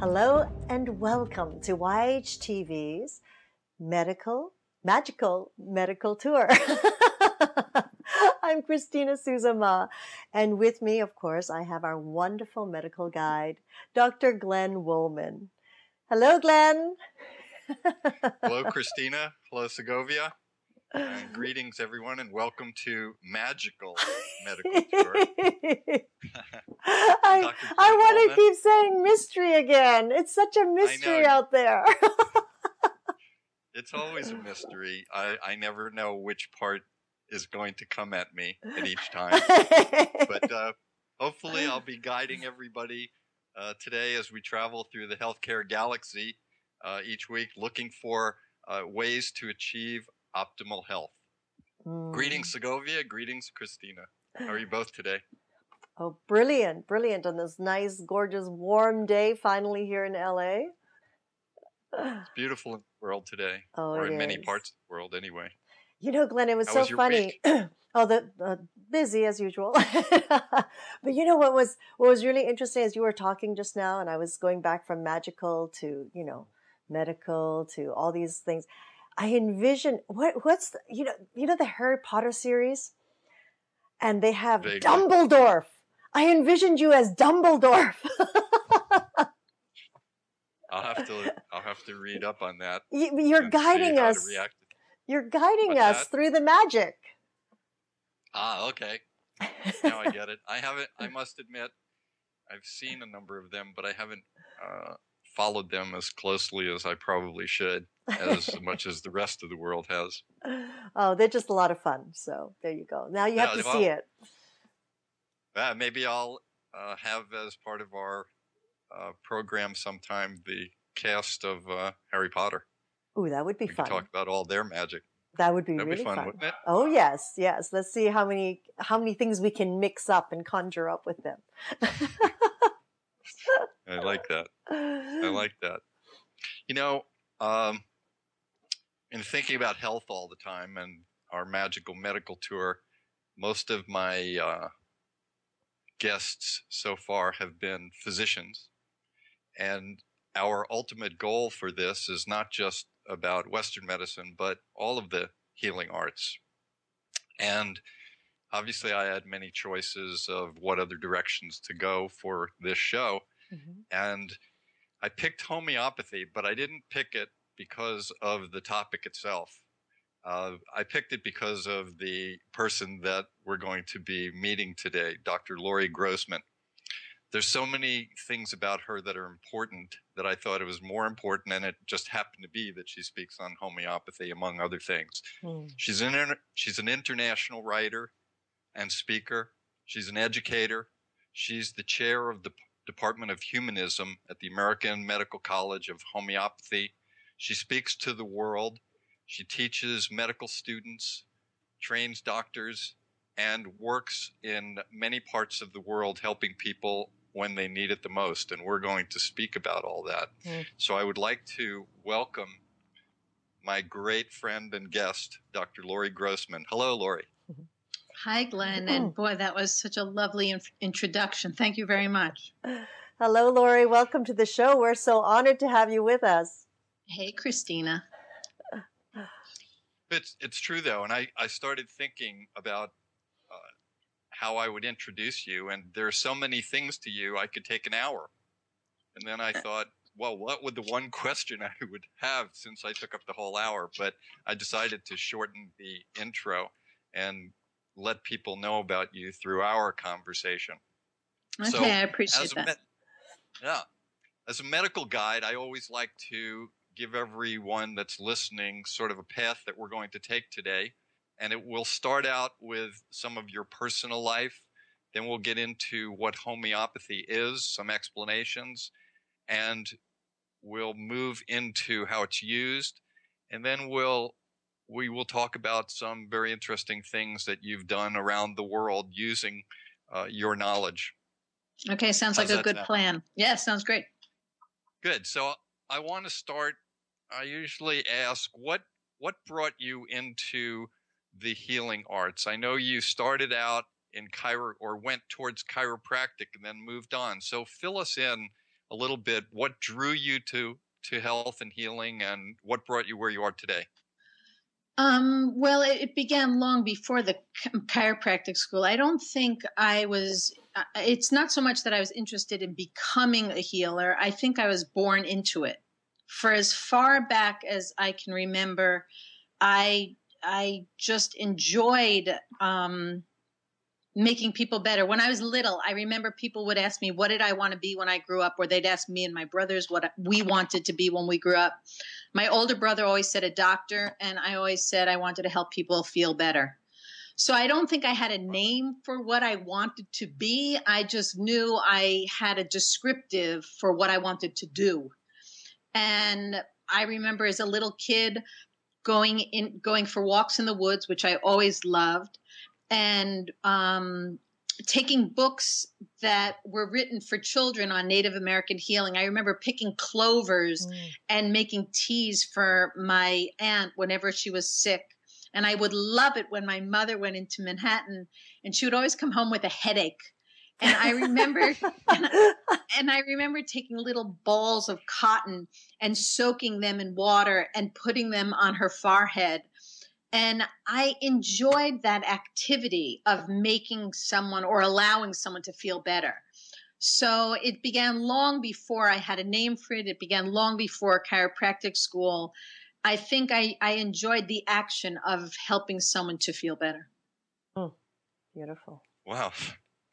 Hello and welcome to YHTV's medical, magical medical tour. I'm Christina Suzama, and with me, of course, I have our wonderful medical guide, Dr. Glenn Woolman. Hello, Glenn. Hello, Christina. Hello, Segovia. Greetings, everyone, and welcome to Magical Medical Tour. I, I want to keep saying mystery again. It's such a mystery out there. it's always a mystery. I, I never know which part is going to come at me at each time. but uh, hopefully, I'll be guiding everybody uh, today as we travel through the healthcare galaxy uh, each week, looking for uh, ways to achieve optimal health. Mm. Greetings, Segovia. Greetings, Christina. How are you both today? Oh, brilliant, brilliant. On this nice, gorgeous, warm day finally here in LA. It's beautiful in the world today, oh, or in is. many parts of the world anyway. You know, Glenn, it was How so was funny. oh, the uh, busy as usual. but you know what was what was really interesting as you were talking just now, and I was going back from magical to you know medical to all these things. I envision what what's the, you know you know the Harry Potter series, and they have. Dumbledore. I envisioned you as Dumbledore. I'll have to I'll have to read up on that. You, are guiding us. You're guiding us that? through the magic. Ah, okay. Now I get it. I haven't. I must admit, I've seen a number of them, but I haven't uh, followed them as closely as I probably should, as much as the rest of the world has. Oh, they're just a lot of fun. So there you go. Now you have yeah, to well, see it. Uh, maybe I'll uh, have as part of our uh, program sometime the cast of uh, Harry Potter. Ooh, that would be we fun. talk about all their magic. That would be That'd really be fun, fun, wouldn't it? Oh yes, yes. Let's see how many how many things we can mix up and conjure up with them. I like that. I like that. You know, um, in thinking about health all the time and our magical medical tour, most of my uh, guests so far have been physicians. And our ultimate goal for this is not just about Western medicine, but all of the healing arts. And obviously, I had many choices of what other directions to go for this show. Mm-hmm. And I picked homeopathy, but I didn't pick it because of the topic itself. Uh, I picked it because of the person that we're going to be meeting today, Dr. Lauri Grossman. There's so many things about her that are important that I thought it was more important, and it just happened to be that she speaks on homeopathy, among other things. Mm. She's an she's an international writer and speaker. She's an educator. She's the chair of the Department of Humanism at the American Medical College of Homeopathy. She speaks to the world. She teaches medical students, trains doctors, and works in many parts of the world helping people when they need it the most. And we're going to speak about all that. Mm. So I would like to welcome my great friend and guest, Dr. Lauri Grossman. Hello, Lauri. Hi, Glenn. And oh. boy, that was such a lovely in- introduction. Thank you very much. Hello, Lauri. Welcome to the show. We're so honored to have you with us. Hey, Christina. It's it's true though, and I I started thinking about uh, how I would introduce you, and there are so many things to you. I could take an hour, and then I thought, well, what would the one question I would have since I took up the whole hour? But I decided to shorten the intro and let people know about you through our conversation. Okay, so, I appreciate that. yeah. As a medical guide, I always like to give everyone that's listening sort of a path that we're going to take today. And it will start out with some of your personal life. Then we'll get into what homeopathy is, some explanations, and we'll move into how it's used. And then we'll we will talk about some very interesting things that you've done around the world using uh, your knowledge. Okay, sounds How's like a good plan. Yeah, sounds great. Good. So I want to start. I usually ask what what brought you into the healing arts. I know you started out in chiro or went towards chiropractic and then moved on. So fill us in a little bit what drew you to to health and healing, and what brought you where you are today? Um, well, it, it, began long before the chiropractic school. I don't think I was, it's not so much that I was interested in becoming a healer. I think I was born into it. For as far back as I can remember, I, I just enjoyed, um, making people better. When I was little, I remember people would ask me, What did I want to be when I grew up? Or they'd ask me and my brothers what we wanted to be when we grew up. My older brother always said a doctor, and I always said I wanted to help people feel better. So I don't think I had a name for what I wanted to be. I just knew I had a descriptive for what I wanted to do. And I remember as a little kid going in going for walks in the woods, which I always loved and um, taking books that were written for children on Native American healing. I remember picking clovers mm. and making teas for my aunt whenever she was sick. And I would love it when my mother went into Manhattan and she would always come home with a headache. And I remember, and, and, I remember taking little balls of cotton and soaking them in water and putting them on her forehead and I enjoyed that activity of making someone or allowing someone to feel better. So it began long before I had a name for it. It began long before chiropractic school. I think I, I enjoyed the action of helping someone to feel better. Oh, beautiful. Wow.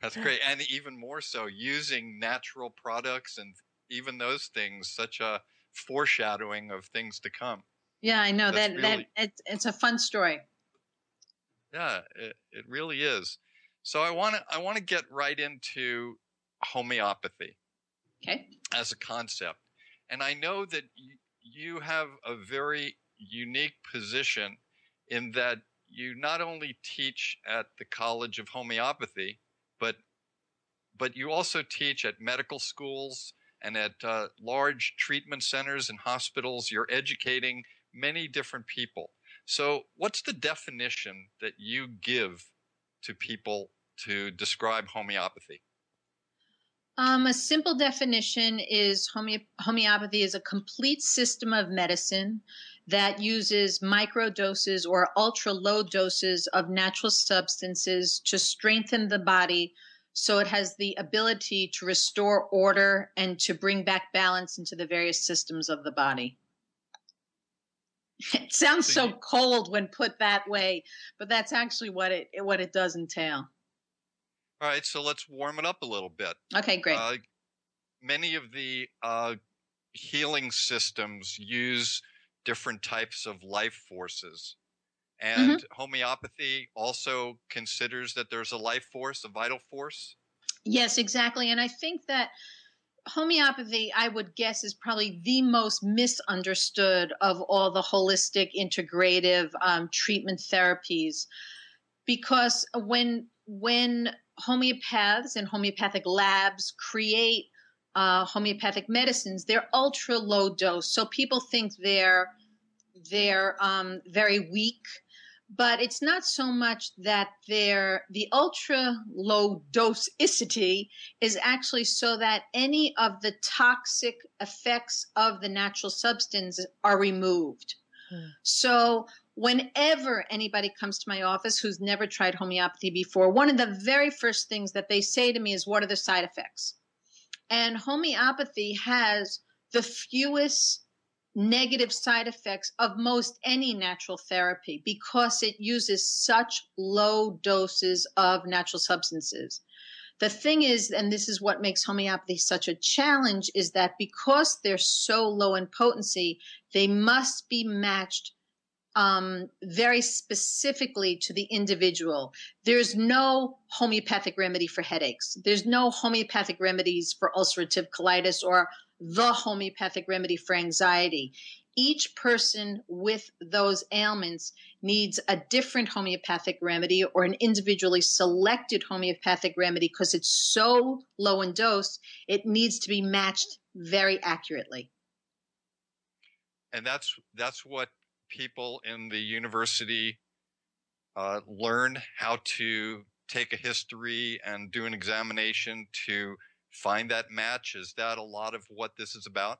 That's great. And even more so, using natural products and even those things, such a foreshadowing of things to come. Yeah, I know that really, that it's it's a fun story. Yeah, it, it really is. So I want to I want to get right into homeopathy. Okay. As a concept. And I know that you have a very unique position in that you not only teach at the College of Homeopathy, but but you also teach at medical schools and at uh, large treatment centers and hospitals. You're educating many different people. So, what's the definition that you give to people to describe homeopathy? Um, a simple definition is home- homeopathy is a complete system of medicine that uses micro doses or ultra low doses of natural substances to strengthen the body so it has the ability to restore order and to bring back balance into the various systems of the body. It sounds so, cold when put that way, but that's actually what it what it does entail. All right, so let's warm it up a little bit. Okay, great. Uh, many of the uh, healing systems use different types of life forces. And mm-hmm. homeopathy also considers that there's a life force, a vital force. Yes, exactly. And I think that homeopathy, I would guess, is probably the most misunderstood of all the holistic, integrative um, treatment therapies, because when when homeopaths and homeopathic labs create uh, homeopathic medicines, they're ultra low dose, so people think they're they're um, very weak but it's not so much that they're the ultra low dosicity is actually so that any of the toxic effects of the natural substance are removed. Hmm. So whenever anybody comes to my office who's never tried homeopathy before, one of the very first things that they say to me is, What are the side effects? And homeopathy has the fewest negative side effects of most any natural therapy because it uses such low doses of natural substances. The thing is, and this is what makes homeopathy such a challenge, is that because they're so low in potency, they must be matched um, very specifically to the individual. There's no homeopathic remedy for headaches. There's no homeopathic remedies for ulcerative colitis or the homeopathic remedy for anxiety. Each person with those ailments needs a different homeopathic remedy or an individually selected homeopathic remedy because it's so low in dose, it needs to be matched very accurately. And that's that's what people in the university uh, learn how to take a history and do an examination to find that match? Is that a lot of what this is about?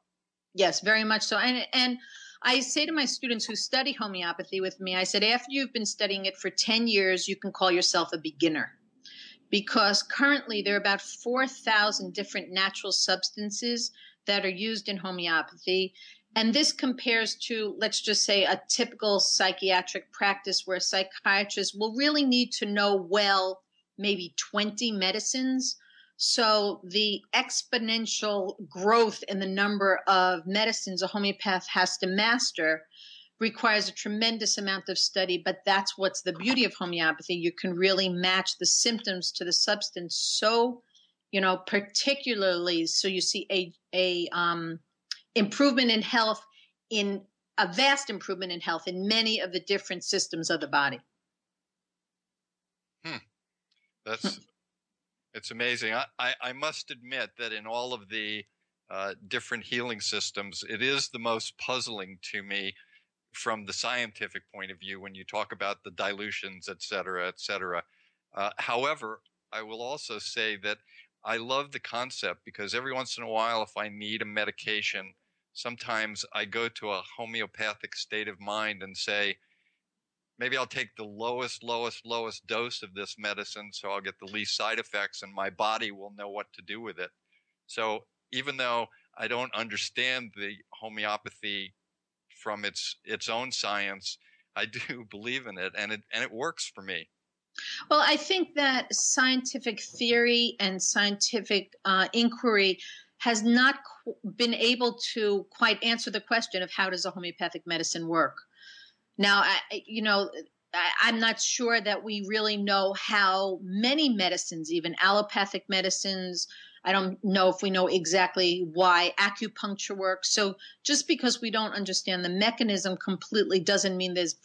Yes, very much so. And and I say to my students who study homeopathy with me, I said after you've been studying it for 10 years, you can call yourself a beginner. Because currently there are about 4,000 different natural substances that are used in homeopathy. And this compares to, let's just say, a typical psychiatric practice where a psychiatrist will really need to know well maybe 20 medicines so the exponential growth in the number of medicines a homeopath has to master requires a tremendous amount of study, but that's what's the beauty of homeopathy. You can really match the symptoms to the substance so, you know, particularly so you see a a um, improvement in health in a vast improvement in health in many of the different systems of the body. Hmm. That's it's amazing. I, I, I, must admit that in all of the uh, different healing systems, it is the most puzzling to me from the scientific point of view when you talk about the dilutions, et cetera, et cetera. Uh, however, I will also say that I love the concept because every once in a while, if I need a medication, sometimes I go to a homeopathic state of mind and say, maybe I'll take the lowest, lowest, lowest dose of this medicine so I'll get the least side effects and my body will know what to do with it. So even though I don't understand the homeopathy from its its own science, I do believe in it and it and it works for me. Well, I think that scientific theory and scientific uh, inquiry has not qu- been able to quite answer the question of how does a homeopathic medicine work. Now, I, you know, I, am not sure that we really know how many medicines, even allopathic medicines. I don't know if we know exactly why acupuncture works. So just because we don't understand the mechanism completely doesn't mean there's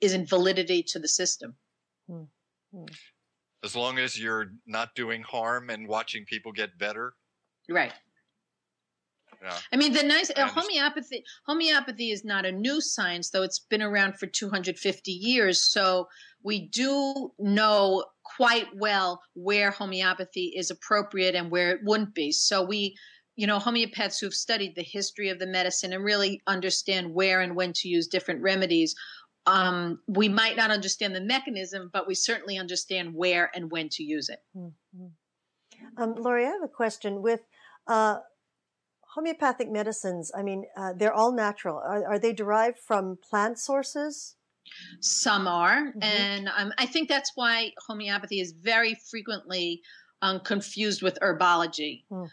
isn't validity to the system. Mm-hmm. As long as you're not doing harm and watching people get better. Right. I mean, the nice uh, homeopathy. Homeopathy is not a new science, though it's been around for 250 years. So we do know quite well where homeopathy is appropriate and where it wouldn't be. So we, you know, homeopaths who've studied the history of the medicine and really understand where and when to use different remedies. Um, we might not understand the mechanism, but we certainly understand where and when to use it. Mm-hmm. Um, Lauri, I have a question with. Uh, homeopathic medicines, I mean, uh, they're all natural. Are, are, they derived from plant sources? Some are. Mm-hmm. And um, I think that's why homeopathy is very frequently um, confused with herbology. Mm.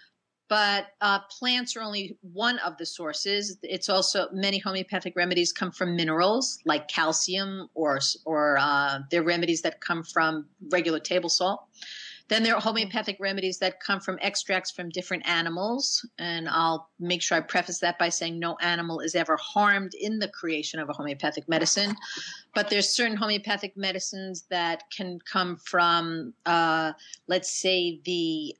But uh, plants are only one of the sources. It's also many homeopathic remedies come from minerals like calcium, or or uh, they're remedies that come from regular table salt. Then there are homeopathic remedies that come from extracts from different animals. And I'll make sure I preface that by saying no animal is ever harmed in the creation of a homeopathic medicine. But there's certain homeopathic medicines that can come from, uh, let's say, the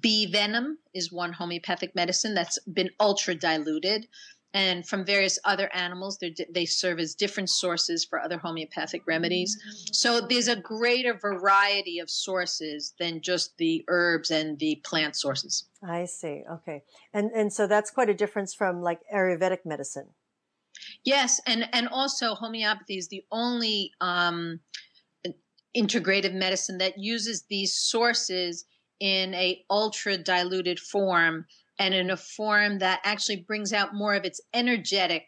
bee venom is one homeopathic medicine that's been ultra diluted and from various other animals. They serve as different sources for other homeopathic remedies. So there's a greater variety of sources than just the herbs and the plant sources. I see. Okay, and and so that's quite a difference from like Ayurvedic medicine. Yes, and and also homeopathy is the only um, integrative medicine that uses these sources in a ultra diluted form and in a form that actually brings out more of its energetic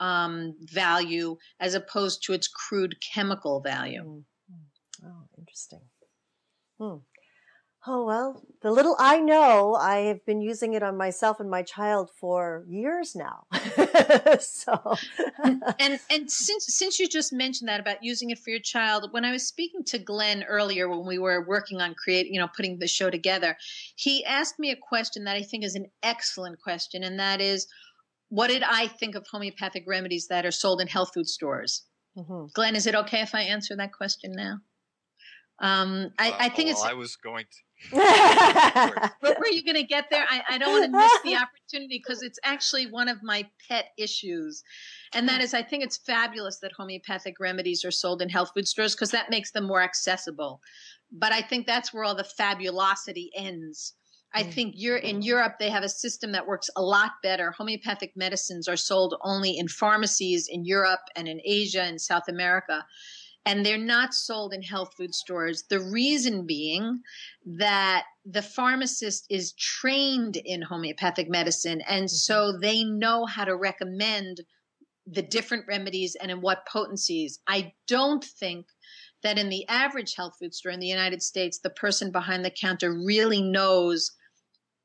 um, value as opposed to its crude chemical value. Mm-hmm. Oh, interesting. Hmm. Oh, well, the little I know, I have been using it on myself and my child for years now. so and and since since you just mentioned that about using it for your child, when I was speaking to Glenn earlier when we were working on create, you know, putting the show together, he asked me a question that I think is an excellent question and that is what did I think of homeopathic remedies that are sold in health food stores? Mm-hmm. Glenn, is it okay if I answer that question now? Um, I, uh, I think well, it's. I was going to but were you going to get there? I, I don't want to miss the opportunity because it's actually one of my pet issues. And that is, I think it's fabulous that homeopathic remedies are sold in health food stores because that makes them more accessible. But I think that's where all the fabulosity ends. I mm. think you're in Europe, they have a system that works a lot better. Homeopathic medicines are sold only in pharmacies in Europe and in Asia and South America. And they're not sold in health food stores. The reason being that the pharmacist is trained in homeopathic medicine. And mm-hmm. so they know how to recommend the different remedies and in what potencies. I don't think that in the average health food store in the United States, the person behind the counter really knows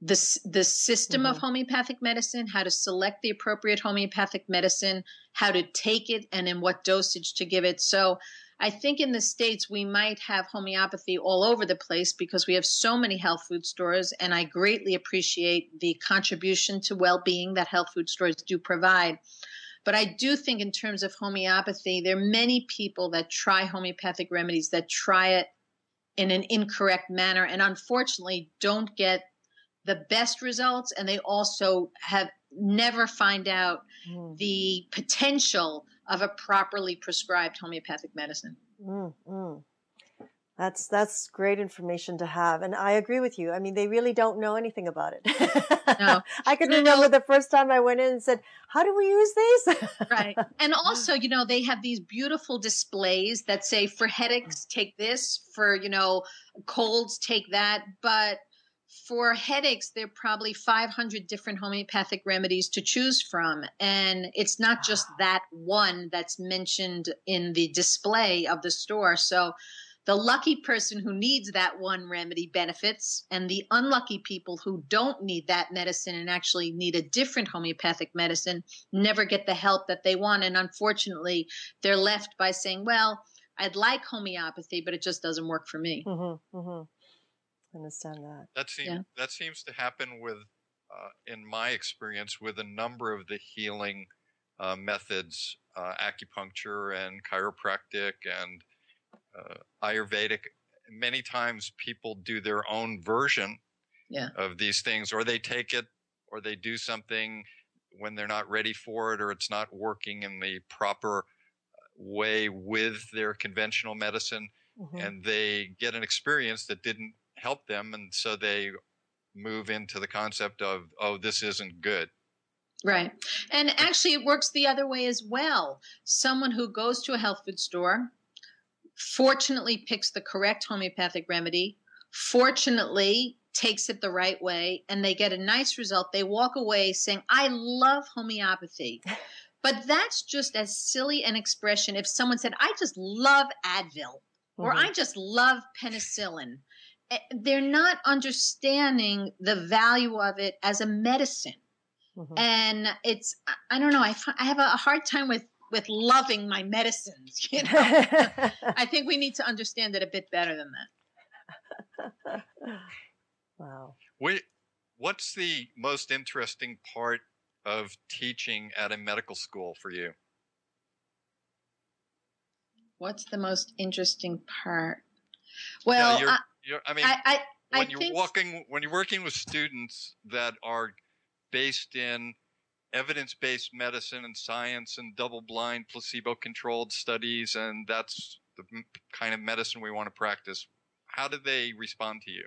the, the system mm-hmm. of homeopathic medicine, how to select the appropriate homeopathic medicine, how to take it, and in what dosage to give it. So I think in the States, we might have homeopathy all over the place because we have so many health food stores. And I greatly appreciate the contribution to well being that health food stores do provide. But I do think, in terms of homeopathy, there are many people that try homeopathic remedies that try it in an incorrect manner and unfortunately don't get the best results. And they also have never find out mm. the potential of a properly prescribed homeopathic medicine. Mm, mm. That's that's great information to have, and I agree with you. I mean, they really don't know anything about it. No. I can remember the first time I went in and said, "How do we use these?" right, and also, you know, they have these beautiful displays that say, "For headaches, take this." For you know, colds, take that. But for headaches, there are probably 500 different homeopathic remedies to choose from. And it's not just that one that's mentioned in the display of the store. So the lucky person who needs that one remedy benefits, and the unlucky people who don't need that medicine and actually need a different homeopathic medicine never get the help that they want. And unfortunately, they're left by saying, Well, I'd like homeopathy, but it just doesn't work for me. Mm-hmm, mm-hmm. Understand that. That seems yeah. that seems to happen with, uh, in my experience, with a number of the healing uh, methods, uh, acupuncture and chiropractic and uh, Ayurvedic, many times people do their own version yeah. of these things, or they take it, or they do something when they're not ready for it, or it's not working in the proper uh, way with their conventional medicine, mm-hmm. and they get an experience that didn't help them, and so they move into the concept of, oh, this isn't good. Right. And actually, it works the other way as well. Someone who goes to a health food store fortunately picks the correct homeopathic remedy, fortunately takes it the right way, and they get a nice result. They walk away saying, I love homeopathy. But that's just as silly an expression if someone said, I just love Advil mm-hmm. or I just love penicillin. Eh, they're not understanding the value of it as a medicine. Mm-hmm. And it's, I don't know, I, I have a hard time with with loving my medicines. You know, I think we need to understand it a bit better than that. wow. Wait, what's the most interesting part of teaching at a medical school for you? What's the most interesting part? Well, you're, you're, I mean, I, I, when I you're walking, when you're working with students that are based in evidence based medicine and science and double blind, placebo controlled studies, and that's the kind of medicine we want to practice. How do they respond to you?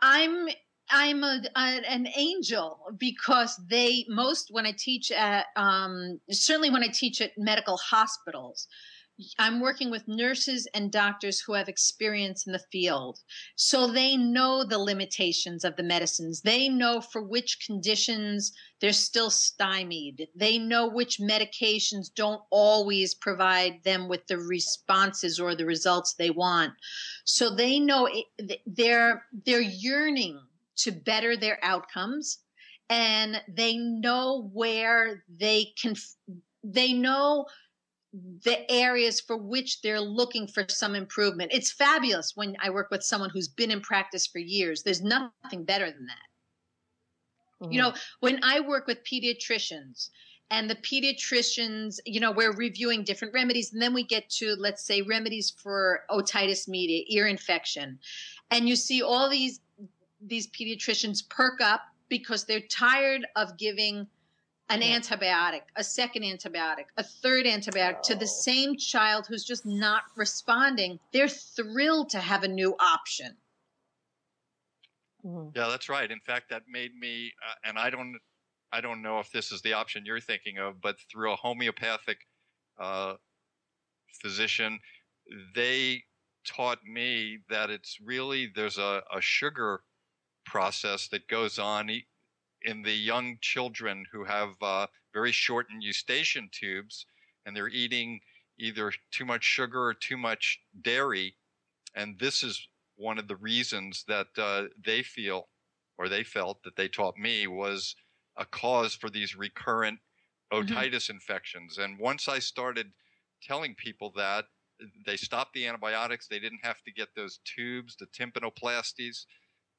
I'm I'm a, a, an angel because they most when I teach at um, certainly when I teach at medical hospitals, I'm working with nurses and doctors who have experience in the field. So they know the limitations of the medicines. They know for which conditions they're still stymied. They know which medications don't always provide them with the responses or the results they want. So they know it, they're, they're yearning to better their outcomes and they know where they can, they know the areas for which they're looking for some improvement. It's fabulous when I work with someone who's been in practice for years. There's nothing better than that. Mm-hmm. You know, when I work with pediatricians and the pediatricians, you know, we're reviewing different remedies and then we get to, let's say, remedies for otitis media, ear infection. And you see all these these pediatricians perk up because they're tired of giving an yeah. antibiotic, a second antibiotic, a third antibiotic oh. to the same child who's just not responding, they're thrilled to have a new option. Mm-hmm. Yeah, that's right. In fact, that made me, uh, and I don't, I don't know if this is the option you're thinking of, but through a homeopathic uh, physician, they taught me that it's really there's a, a sugar process that goes on in the young children who have uh, very shortened eustachian tubes and they're eating either too much sugar or too much dairy. And this is one of the reasons that uh, they feel or they felt that they taught me was a cause for these recurrent mm-hmm. otitis mm-hmm. infections. And once I started telling people that, they stopped the antibiotics. They didn't have to get those tubes, the tympanoplasties,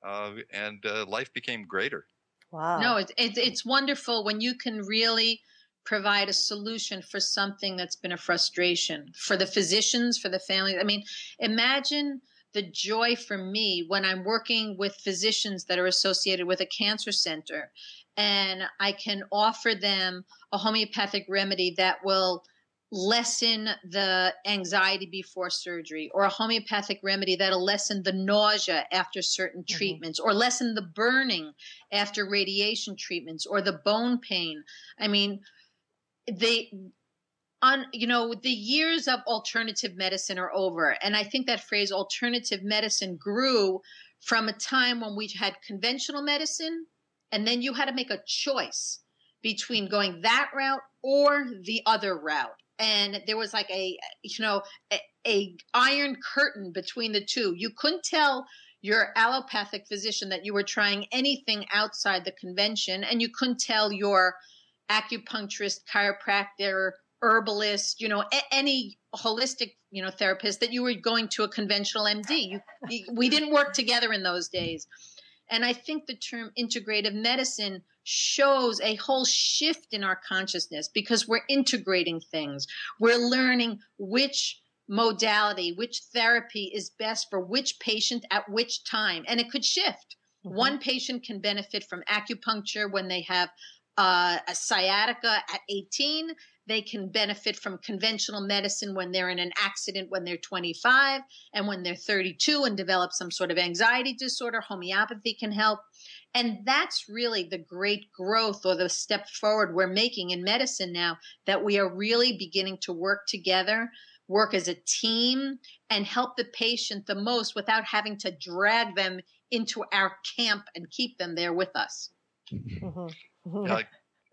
uh, and uh, life became greater. Wow. No, it's, it's, it's wonderful when you can really provide a solution for something that's been a frustration for the physicians, for the family. I mean, imagine the joy for me when I'm working with physicians that are associated with a cancer center and I can offer them a homeopathic remedy that will lessen the anxiety before surgery or a homeopathic remedy that'll lessen the nausea after certain mm-hmm. treatments or lessen the burning after radiation treatments or the bone pain. I mean they on you know the years of alternative medicine are over. And i think that phrase alternative medicine grew from a time when we had conventional medicine and then you had to make a choice between going that route or the other route and there was like a you know a, a, iron curtain between the two. You couldn't tell your allopathic physician that you were trying anything outside the convention and you couldn't tell your acupuncturist chiropractor herbalist you know any holistic you know therapist that you were going to a conventional md you, we didn't work together in those days. And i think the term integrative medicine shows a whole shift in our consciousness because we're integrating things. We're learning which modality, which therapy is best for which patient at which time. And it could shift. Mm-hmm. One patient can benefit from acupuncture when they have uh, a sciatica at 18. They can benefit from conventional medicine when they're in an accident when they're 25 and when they're 32 and develop some sort of anxiety disorder. Homeopathy can help. And that's really the great growth or the step forward we're making in medicine now that we are really beginning to work together, work as a team, and help the patient the most without having to drag them into our camp and keep them there with us. Mm-hmm. Uh,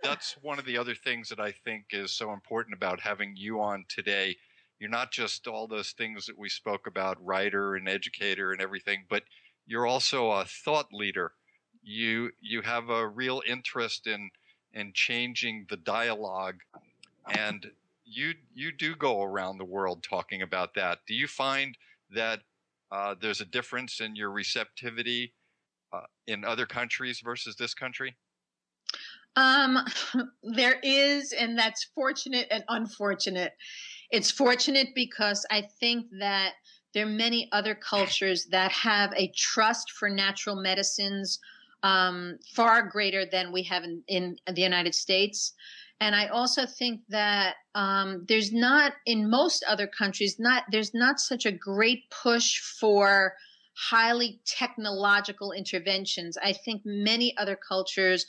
that's one of the other things that I think is so important about having you on today. You're not just all those things that we spoke about, writer and educator and everything, but you're also a thought leader. You you have a real interest in in changing the dialogue and you you do go around the world talking about that. Do you find that uh, there's a difference in your receptivity uh, in other countries versus this country um there is and that's fortunate and unfortunate it's fortunate because i think that there are many other cultures that have a trust for natural medicines um, far greater than we have in, in the United States. And I also think that um, there's not in most other countries not there's not such a great push for highly technological interventions. I think many other cultures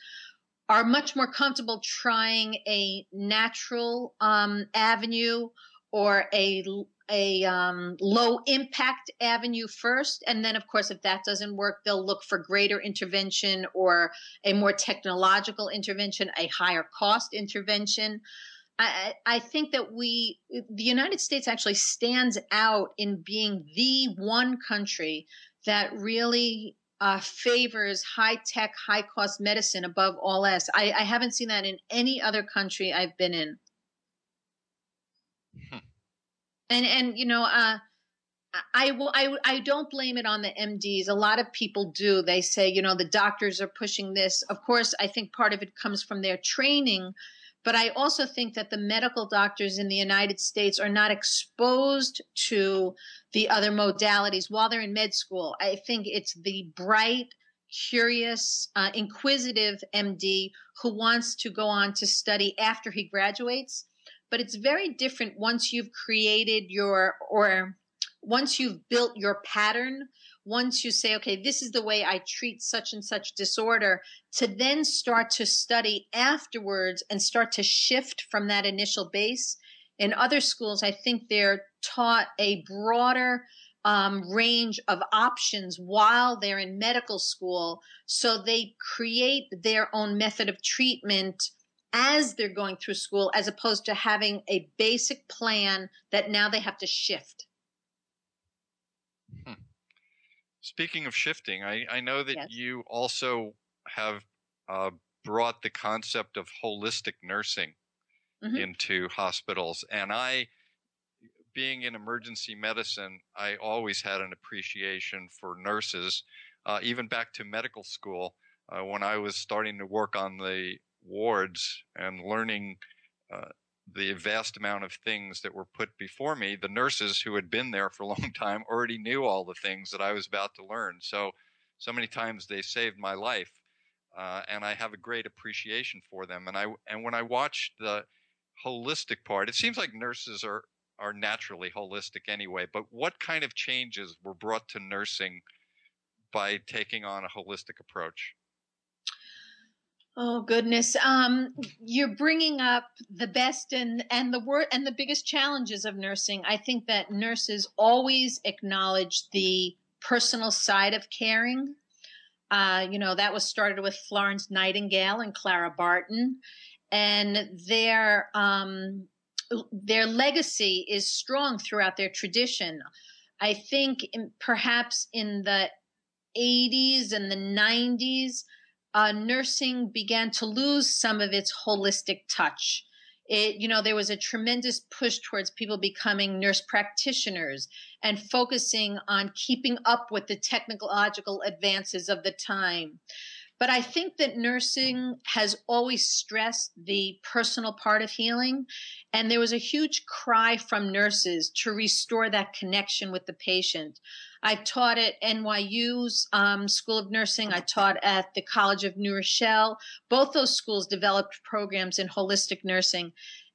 are much more comfortable trying a natural um, avenue or a a um, low impact avenue first. And then, of course, if that doesn't work, they'll look for greater intervention or a more technological intervention, a higher cost intervention. I, I think that we, the United States actually stands out in being the one country that really uh, favors high tech, high cost medicine above all else. I, I haven't seen that in any other country I've been in. Hmm and and you know uh I will I I don't blame it on the MDs. A lot of people do. They say, you know, the doctors are pushing this. Of course, I think part of it comes from their training, but I also think that the medical doctors in the United States are not exposed to the other modalities while they're in med school. I think it's the bright, curious, uh, inquisitive MD who wants to go on to study after he graduates but it's very different once you've created your or once you've built your pattern once you say, okay, this is the way I treat such and such disorder, to then start to study afterwards and start to shift from that initial base. In other schools, I think they're taught a broader um, range of options while they're in medical school. So they create their own method of treatment as they're going through school, as opposed to having a basic plan that now they have to shift. Hmm. Speaking of shifting, I, I know that yes. you also have uh, brought the concept of holistic nursing mm-hmm. into hospitals. And I, being in emergency medicine, I always had an appreciation for nurses, uh, even back to medical school. Uh, when I was starting to work on the wards and learning uh, the vast amount of things that were put before me, the nurses who had been there for a long time already knew all the things that I was about to learn. So, so many times they saved my life, uh, and I have a great appreciation for them. And I and when I watched the holistic part, it seems like nurses are are naturally holistic anyway. But what kind of changes were brought to nursing by taking on a holistic approach? Oh goodness, um, you're bringing up the best and and the word and the biggest challenges of nursing. I think that nurses always acknowledge the personal side of caring. Uh, you know that was started with Florence Nightingale and Clara Barton, and their um, their legacy is strong throughout their tradition. I think in, perhaps in the 80s and the 90s uh, nursing began to lose some of its holistic touch. It, you know, there was a tremendous push towards people becoming nurse practitioners and focusing on keeping up with the technological advances of the time. But I think that nursing has always stressed the personal part of healing. And there was a huge cry from nurses to restore that connection with the patient. I taught at NYU's um, School of Nursing. I taught at the College of New Rochelle. Both those schools developed programs in holistic nursing.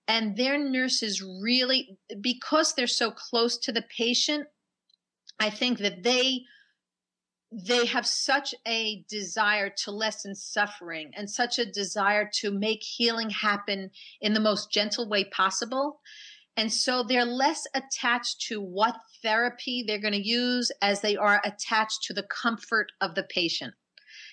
And their nurses really, because they're so close to the patient, I think that they they have such a desire to lessen suffering and such a desire to make healing happen in the most gentle way possible. And so they're less attached to what therapy they're going to use as they are attached to the comfort of the patient.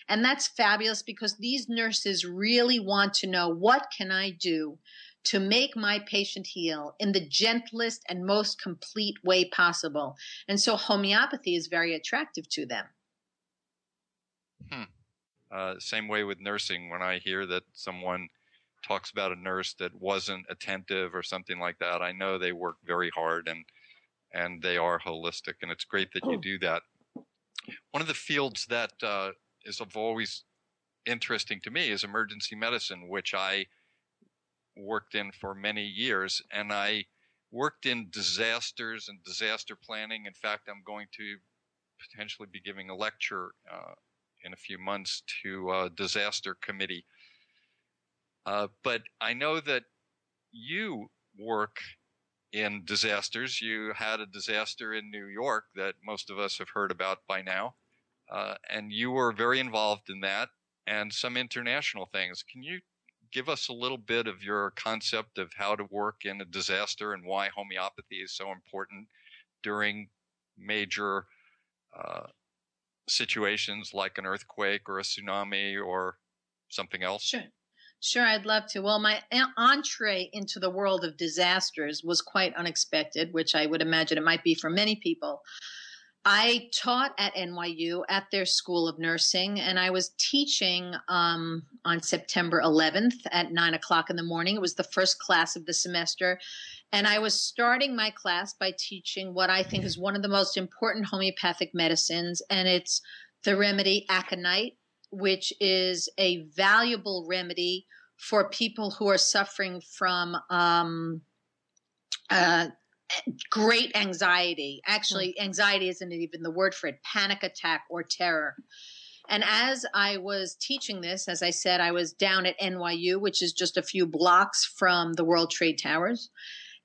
And that's fabulous because these nurses really want to know what can I do to make my patient heal in the gentlest and most complete way possible. And so homeopathy is very attractive to them. Hmm. Uh, same way with nursing. When I hear that someone talks about a nurse that wasn't attentive or something like that, I know they work very hard and and they are holistic, and it's great that you oh. do that. One of the fields that uh, is of always interesting to me is emergency medicine, which I worked in for many years, and I worked in disasters and disaster planning. In fact, I'm going to potentially be giving a lecture uh, in a few months to a disaster committee. Uh, but I know that you work in disasters. You had a disaster in New York that most of us have heard about by now. Uh, and you were very involved in that and some international things. Can you give us a little bit of your concept of how to work in a disaster and why homeopathy is so important during major uh, situations like an earthquake or a tsunami or something else? Sure. Sure, I'd love to. Well, my entree into the world of disasters was quite unexpected, which I would imagine it might be for many people. I taught at NYU at their School of Nursing, and I was teaching um, on September 11th at nine o'clock in the morning. It was the first class of the semester. And I was starting my class by teaching what I think is one of the most important homeopathic medicines, and it's the remedy aconite, which is a valuable remedy for people who are suffering from um, uh, great anxiety. Actually, hmm. anxiety isn't even the word for it, panic attack or terror. And as I was teaching this, as I said, I was down at NYU, which is just a few blocks from the World Trade Towers.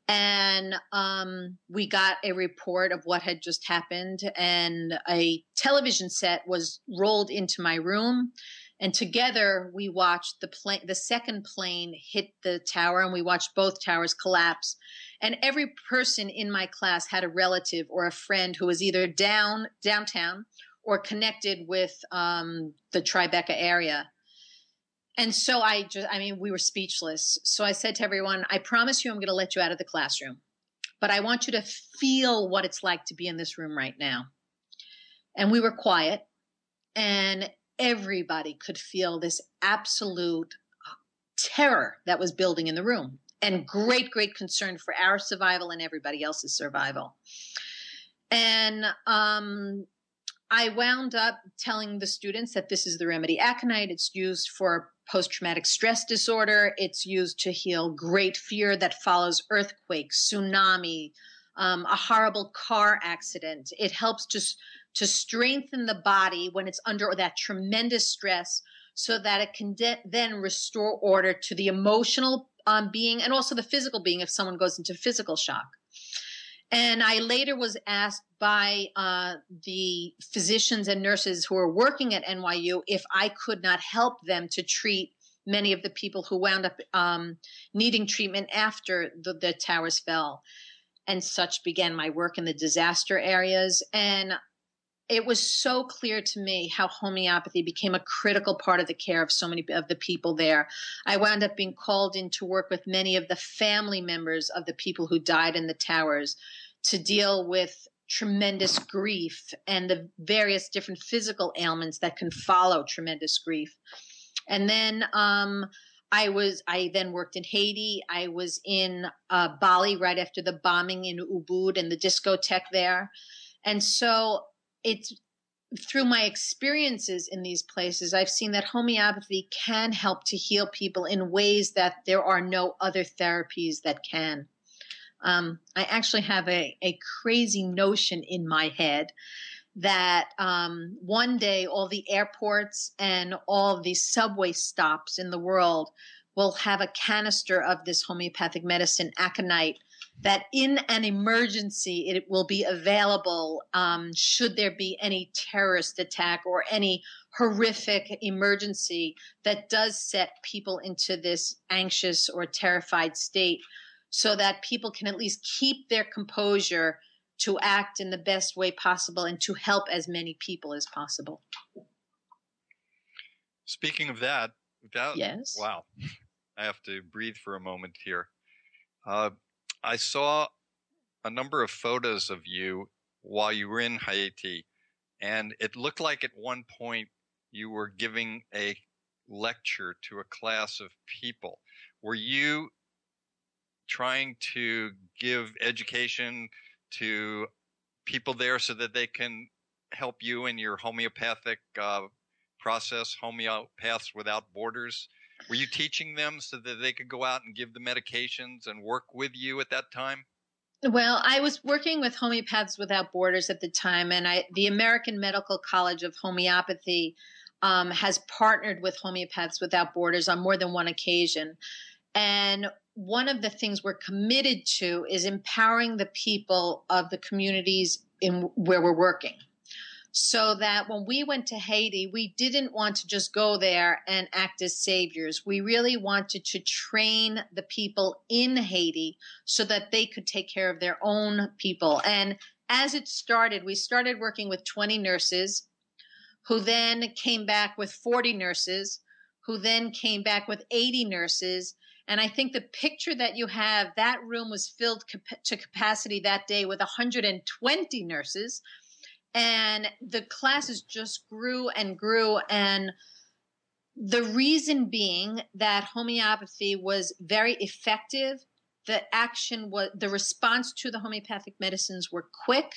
And um, we got a report of what had just happened and a television set was rolled into my room and together we watched the plane the second plane hit the tower and we watched both towers collapse. And every person in my class had a relative or a friend who was either down downtown or connected with um, the tribeca area and so I just, I mean, we were speechless. So I said to everyone, I promise you, I'm going to let you out of the classroom, but I want you to feel what it's like to be in this room right now. And we were quiet, and everybody could feel this absolute uh, terror that was building in the room and great, great concern for our survival and everybody else's survival. And um, I wound up telling the students that this is the remedy aconite. It's used for post traumatic stress disorder. It's used to heal great fear that follows earthquakes, tsunami, um, a horrible car accident. It helps to, to strengthen the body when it's under that tremendous stress so that it can de- then restore order to the emotional um, being and also the physical being if someone goes into physical shock. And I later was asked by uh, the physicians and nurses who were working at NYU if I could not help them to treat many of the people who wound up um, needing treatment after the, the towers fell. And such began my work in the disaster areas. And it was so clear to me how homeopathy became a critical part of the care of so many of the people there. I wound up being called in to work with many of the family members of the people who died in the towers to deal with tremendous grief and the various different physical ailments that can follow tremendous grief. And then um, I was I then worked in Haiti. I was in uh, Bali right after the bombing in Ubud and the discotheque there, and so it's through my experiences in these places, I've seen that homeopathy can help to heal people in ways that there are no other therapies that can. Um, I actually have a, a crazy notion in my head that um, one day all the airports and all the subway stops in the world will have a canister of this homeopathic medicine, aconite, that in an emergency it will be available um, should there be any terrorist attack or any horrific emergency that does set people into this anxious or terrified state so that people can at least keep their composure to act in the best way possible and to help as many people as possible. Speaking of that, that yes. wow, I have to breathe for a moment here. Uh, I saw a number of photos of you while you were in Haiti, and it looked like at one point you were giving a lecture to a class of people. Were you trying to give education to people there so that they can help you in your homeopathic uh, process, Homeopaths Without Borders? Were you teaching them so that they could go out and give the medications and work with you at that time? Well, I was working with Homeopaths Without Borders at the time, and I, the American Medical College of Homeopathy um, has partnered with Homeopaths Without Borders on more than one occasion. And one of the things we're committed to is empowering the people of the communities in where we're working so that when we went to Haiti, we didn't want to just go there and act as saviors. We really wanted to train the people in Haiti so that they could take care of their own people. And as it started, we started working with 20 nurses who then came back with 40 nurses, who then came back with 80 nurses. And I think the picture that you have, that room was filled to capacity that day with 120 nurses and the classes just grew and grew. And the reason being that homeopathy was very effective. The action was the response to the homeopathic medicines were quick.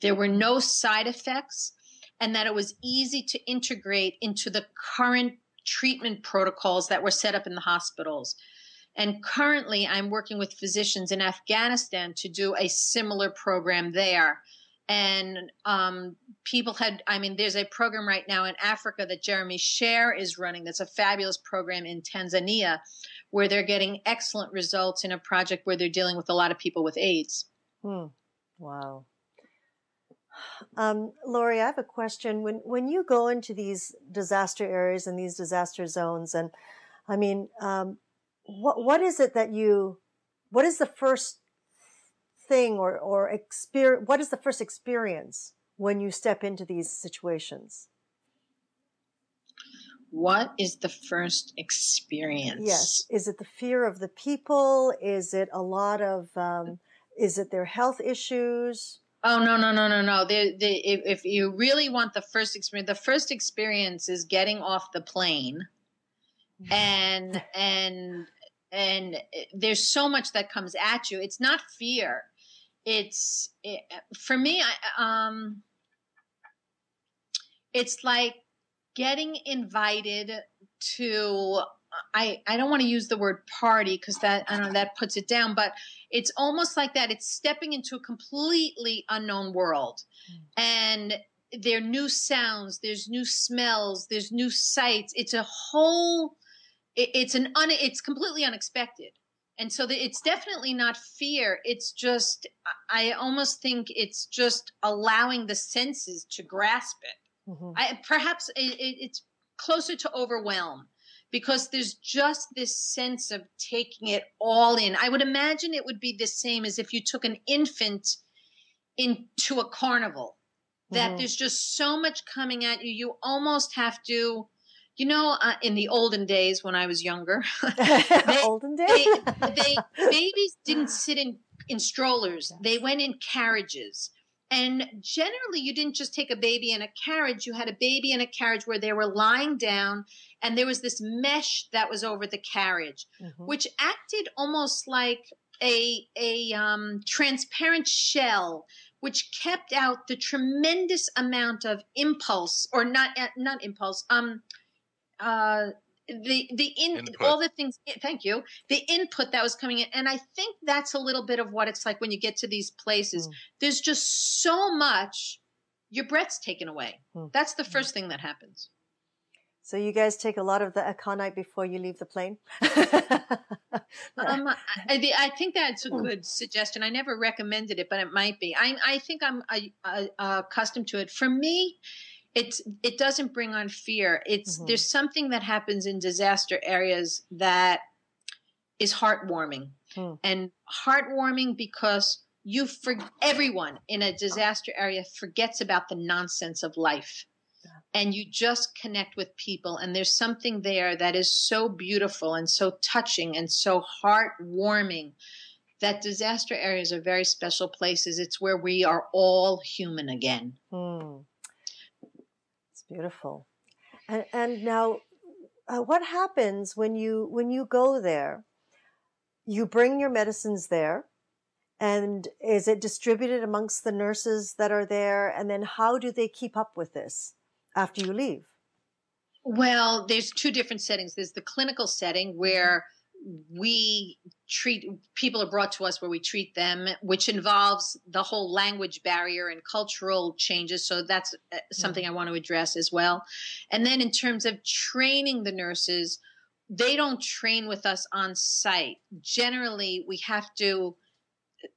There were no side effects and that it was easy to integrate into the current treatment protocols that were set up in the hospitals. And currently i'm working with physicians in afghanistan to do a similar program there and um, people had i mean there's a program right now in africa that Jeremy Sherr is running that's a fabulous program in tanzania where they're getting excellent results in a project where they're dealing with a lot of people with aids hmm. wow um, Lauri, I have a question. When when you go into these disaster areas and these disaster zones, and I mean, um, what what is it that you? What is the first thing or or experience? What is the first experience when you step into these situations? What is the first experience? Yes, is it the fear of the people? Is it a lot of? Um, is it their health issues? Oh no no no no no! The, the, if, if you really want the first experience, the first experience is getting off the plane, and and and there's so much that comes at you. It's not fear it's it, for me I, um it's like getting invited to I, I don't want to use the word party because that I don't know that puts it down, but it's almost like that. It's stepping into a completely unknown world, mm. and there are new sounds, there's new smells, there's new sights. It's a whole. It, it's an un. It's completely unexpected, and so the, it's definitely not fear it's just i almost think it's just allowing the senses to grasp it mm-hmm. I, perhaps it, it, it's closer to overwhelm because there's just this sense of taking it all in i would imagine it would be the same as if you took an infant into a carnival that mm-hmm. there's just so much coming at you you almost have to you know, uh, in the olden days when I was younger, they, olden days, they, they, babies didn't sit in in strollers; they went in carriages. And generally, you didn't just take a baby in a carriage; you had a baby in a carriage where they were lying down, and there was this mesh that was over the carriage, mm-hmm. which acted almost like a a um, transparent shell which kept out the tremendous amount of impulse or not uh, not impulse um uh, the the in input. all the things thank you the input that was coming in and i think that's a little bit of what it's like when you get to these places mm. there's just so much your breath's taken away mm. that's the hmm. first thing that happens so you guys take a lot of the aconite before you leave the plane um, I, I, think that's a hmm. good suggestion i never recommended it but it might be i, I think i'm I, I, uh, accustomed to it for me it's it doesn't bring on fear it's mm-hmm. there's something that happens in disaster areas that is heartwarming mm. and heartwarming because you for everyone in a disaster area forgets about the nonsense of life yeah. and you just connect with people and there's something there that is so beautiful and so touching and so heartwarming that disaster areas are very special places it's where we are all human again mm beautiful. And, and now, uh, what happens when you when you go there? You bring your medicines there, and is it distributed amongst the nurses that are there? And then, how do they keep up with this after you leave? Well, there's two different settings. There's the clinical setting where we treat people are brought to us where we treat them which involves the whole language barrier and cultural changes. So that's uh, something mm-hmm. i want to address as well. And then in terms of training the nurses they don't train with us on site. Generally we have to uh,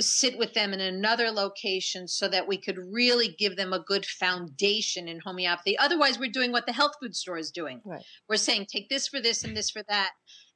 sit with them in another location so that we could really give them a good foundation in homeopathy. Otherwise we're doing what the health food store is doing. Right. we're saying take this for this and this for that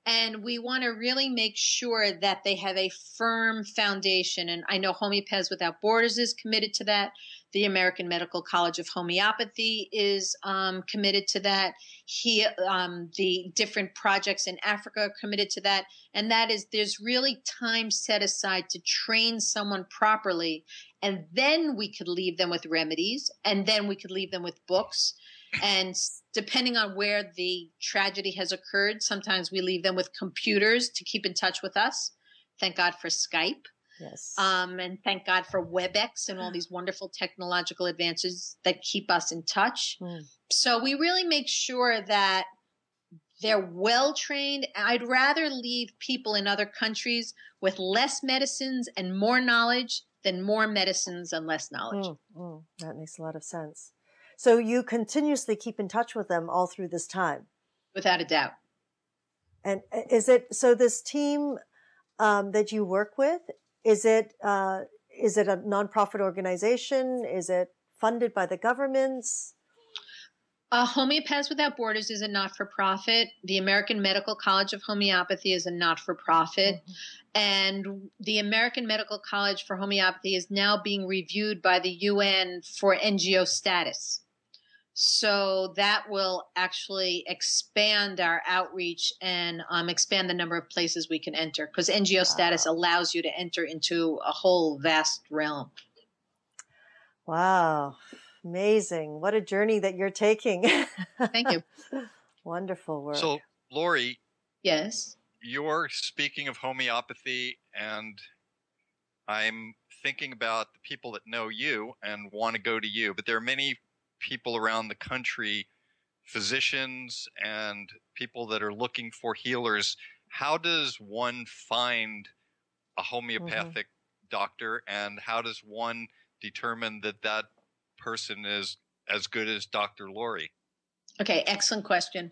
and we want to really make sure that they have a firm foundation. And I know Homeopaths Without Borders is committed to that. The American Medical College of Homeopathy is um, committed to that. He, um, the different projects in Africa are committed to that. And that is, there's really time set aside to train someone properly. And then we could leave them with remedies, and then we could leave them with books and depending on where the tragedy has occurred, sometimes we leave them with computers to keep in touch with us. Thank God for Skype. Yes. Um, and thank God for WebEx and all these wonderful technological advances that keep us in touch. Mm. So we really make sure that they're well trained. I'd rather leave people in other countries with less medicines and more knowledge than more medicines and less knowledge. Mm, mm, that makes a lot of sense. So you continuously keep in touch with them all through this time? Without a doubt. And uh, is it so? This team um, that you work with is it uh, is it a nonprofit organization? Is it funded by the governments? Uh, Homeopaths Without Borders is a not for profit. The American Medical College of Homeopathy is a not for profit. Mm-hmm. And the American Medical College for Homeopathy is now being reviewed by the UN for NGO status. So that will actually expand our outreach and um, expand the number of places we can enter because NGO wow. status allows you to enter into a whole vast realm. Wow. Amazing. What a journey that you're taking. Thank you. Wonderful work. So, Lauri. Yes. You're speaking of homeopathy, and I'm thinking about the people that know you and want to go to you, but there are many people around the country, physicians and people that are looking for healers. How does one find a mm-hmm. homeopathic mm-hmm. doctor, and how does one determine that that person is as good as Dr. Lauri? Okay, excellent question.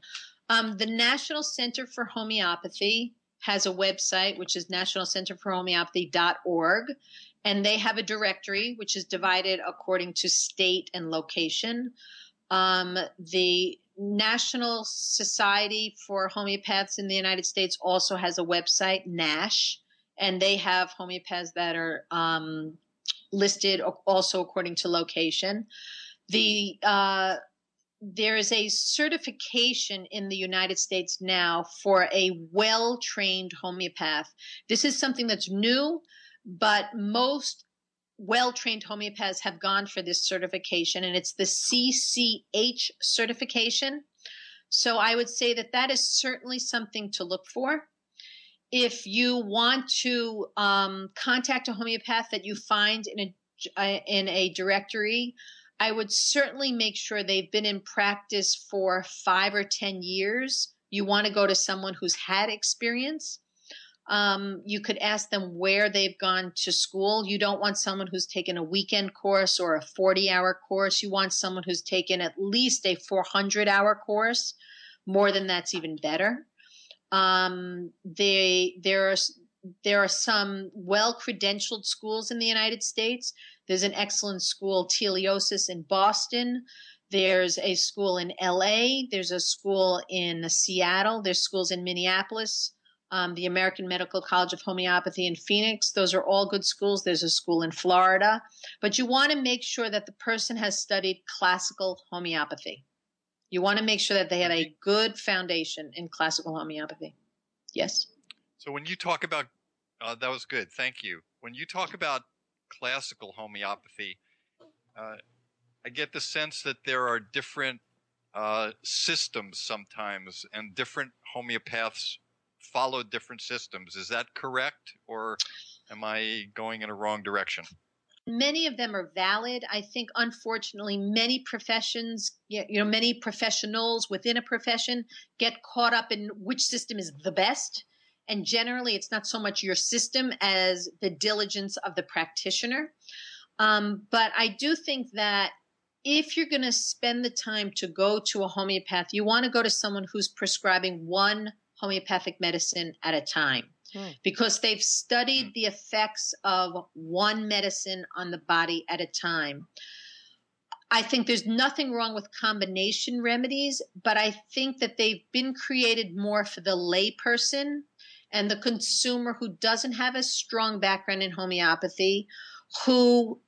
Um, the National Center for Homeopathy has a website, which is nationalcenterforhomeopathy.org, and they have a directory which is divided according to state and location. Um, the National Society for Homeopaths in the United States also has a website, NASH, and they have homeopaths that are um, listed also according to location. The uh, there is a certification in the United States now for a well trained homeopath. This is something that's new, but most well trained homeopaths have gone for this certification, and it's the CCH certification. So I would say that that is certainly something to look for if you want to um, contact a homeopath that you find in a uh, in a directory, I would certainly make sure they've been in practice for five or ten years. You want to go to someone who's had experience. Um, you could ask them where they've gone to school. You don't want someone who's taken a weekend course or a 40 hour course. You want someone who's taken at least a 400 hour course. More than that's even better. Um, they there are there are some well credentialed schools in the United States. There's an excellent school, Teleosis, in Boston. There's a school in LA. There's a school in Seattle. There's schools in Minneapolis. Um, the American Medical College of Homeopathy in Phoenix. Those are all good schools. There's a school in Florida. But you want to make sure that the person has studied classical homeopathy. You want to make sure that they have a good foundation in classical homeopathy. Yes. So when you talk about uh, that was good, thank you. When you talk about classical homeopathy, uh, I get the sense that there are different uh, systems sometimes, and different homeopaths follow different systems. Is that correct, or am I going in a wrong direction? many of them are valid. I think, unfortunately, many professions, you know, many professionals within a profession get caught up in which system is the best. And generally, it's not so much your system as the diligence of the practitioner. Um, but I do think that if you're going to spend the time to go to a homeopath, you want to go to someone who's prescribing one homeopathic medicine at a time Hmm. because they've studied hmm. the effects of one medicine on the body at a time. I think there's nothing wrong with combination remedies, but I think that they've been created more for the layperson and the consumer who doesn't have a strong background in homeopathy, who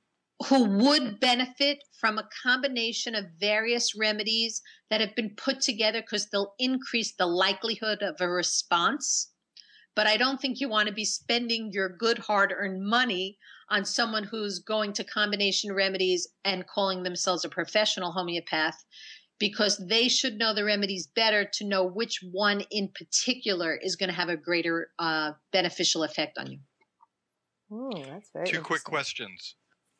who would benefit from a combination of various remedies that have been put together because they'll increase the likelihood of a response but I don't think you want to be spending your good hard earned money on someone who's going to combination remedies and calling themselves a professional homeopath because they should know the remedies better to know which one in particular is going to have a greater uh, beneficial effect on you. Oh, that's very Two quick questions.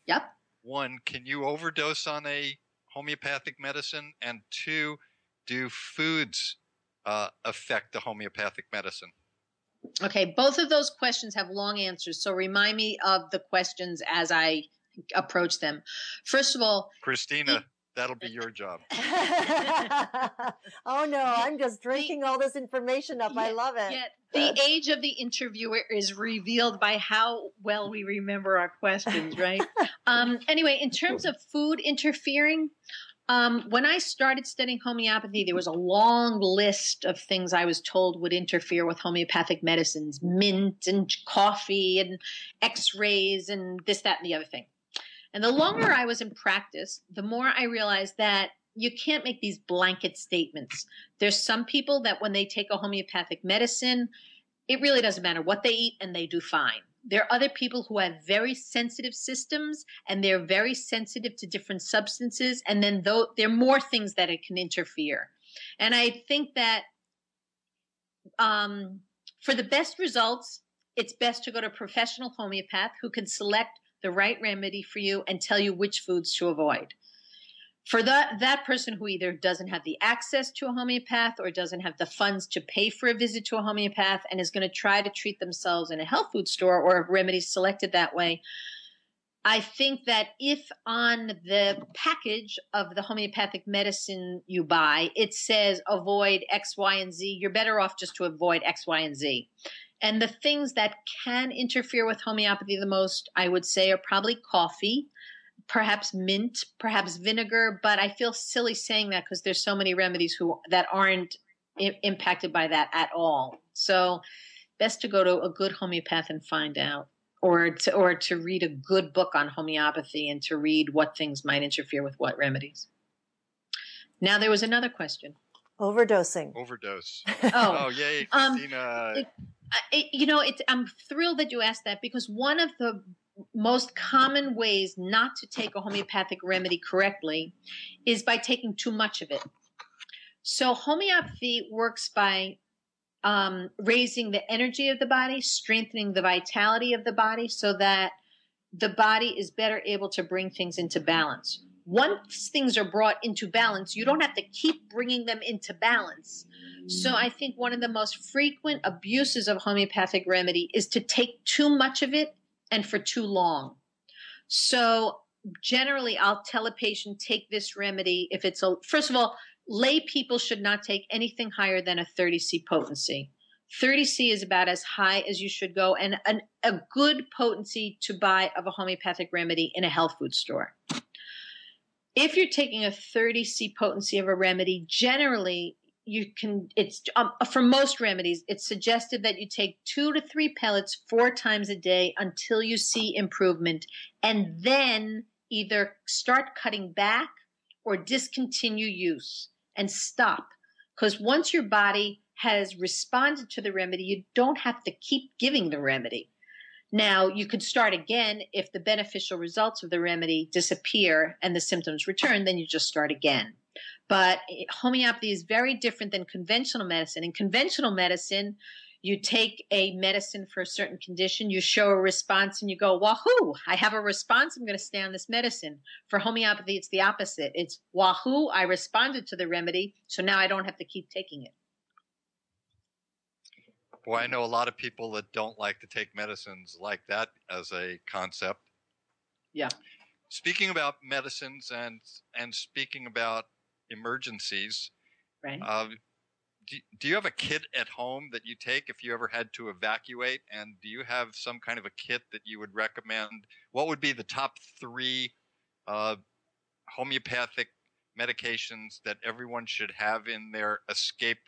Yep. One, can you overdose on a homeopathic medicine? And two, do foods uh, affect the homeopathic medicine? Okay, both of those questions have long answers. So remind me of the questions as I approach them. First of all, Christina, that'll be your job. oh no, I'm just drinking the, all this information up. I love it. The age of the interviewer is revealed by how well we remember our questions, right? um, anyway, in terms of food interfering, um, when I started studying homeopathy, there was a long list of things I was told would interfere with homeopathic medicines mint and coffee and x rays and this, that, and the other thing. And the longer I was in practice, the more I realized that you can't make these blanket statements. There's some people that when they take a homeopathic medicine, it really doesn't matter what they eat and they do fine. There are other people who have very sensitive systems and they're very sensitive to different substances. And then though there are more things that it can interfere. And I think that um, for the best results, it's best to go to a professional homeopath who can select the right remedy for you and tell you which foods to avoid. For that, that person who either doesn't have the access to a homeopath or doesn't have the funds to pay for a visit to a homeopath and is going to try to treat themselves in a health food store or a remedy selected that way, I think that if on the package of the homeopathic medicine you buy, it says avoid X, Y, and Z, you're better off just to avoid X, Y, and Z. And the things that can interfere with homeopathy the most, I would say, are probably coffee, perhaps mint, perhaps vinegar. But I feel silly saying that because there's so many remedies who that aren't I- impacted by that at all. So best to go to a good homeopath and find out, or to or to read a good book on homeopathy and to read what things might interfere with what remedies. Now there was another question. Overdosing. Overdose. Oh, oh yay, Christina. Um, it, it, you know, it's, I'm thrilled that you asked that because one of the most common ways not to take a homeopathic remedy correctly is by taking too much of it. So, homeopathy works by um, raising the energy of the body, strengthening the vitality of the body so that the body is better able to bring things into balance. Once things are brought into balance, you don't have to keep bringing them into balance so I think one of the most frequent abuses of homeopathic remedy is to take too much of it and for too long. So generally I'll tell a patient take this remedy if it's a first of all, lay people should not take anything higher than a 30C potency. 30C is about as high as you should go and an, a good potency to buy of a homeopathic remedy in a health food store. If you're taking a 30C potency of a remedy, generally you can it's um, for most remedies it's suggested that you take two to three pellets four times a day until you see improvement and then either start cutting back or discontinue use and stop. Because once your body has responded to the remedy you don't have to keep giving the remedy. Now you could start again if the beneficial results of the remedy disappear and the symptoms return then you just start again but homeopathy is very different than conventional medicine. In conventional medicine, you take a medicine for a certain condition, you show a response, and you go, Wahoo, I have a response. I'm going to stay on this medicine. For homeopathy, it's the opposite. It's Wahoo, I responded to the remedy, so now I don't have to keep taking it. Well, I know a lot of people that don't like to take medicines like that as a concept. Yeah. Speaking about medicines and and speaking about emergencies. Right. Uh, do, do you have a kit at home that you take if you ever had to evacuate? And do you have some kind of a kit that you would recommend? What would be the top three uh, homeopathic medications that everyone should have in their escape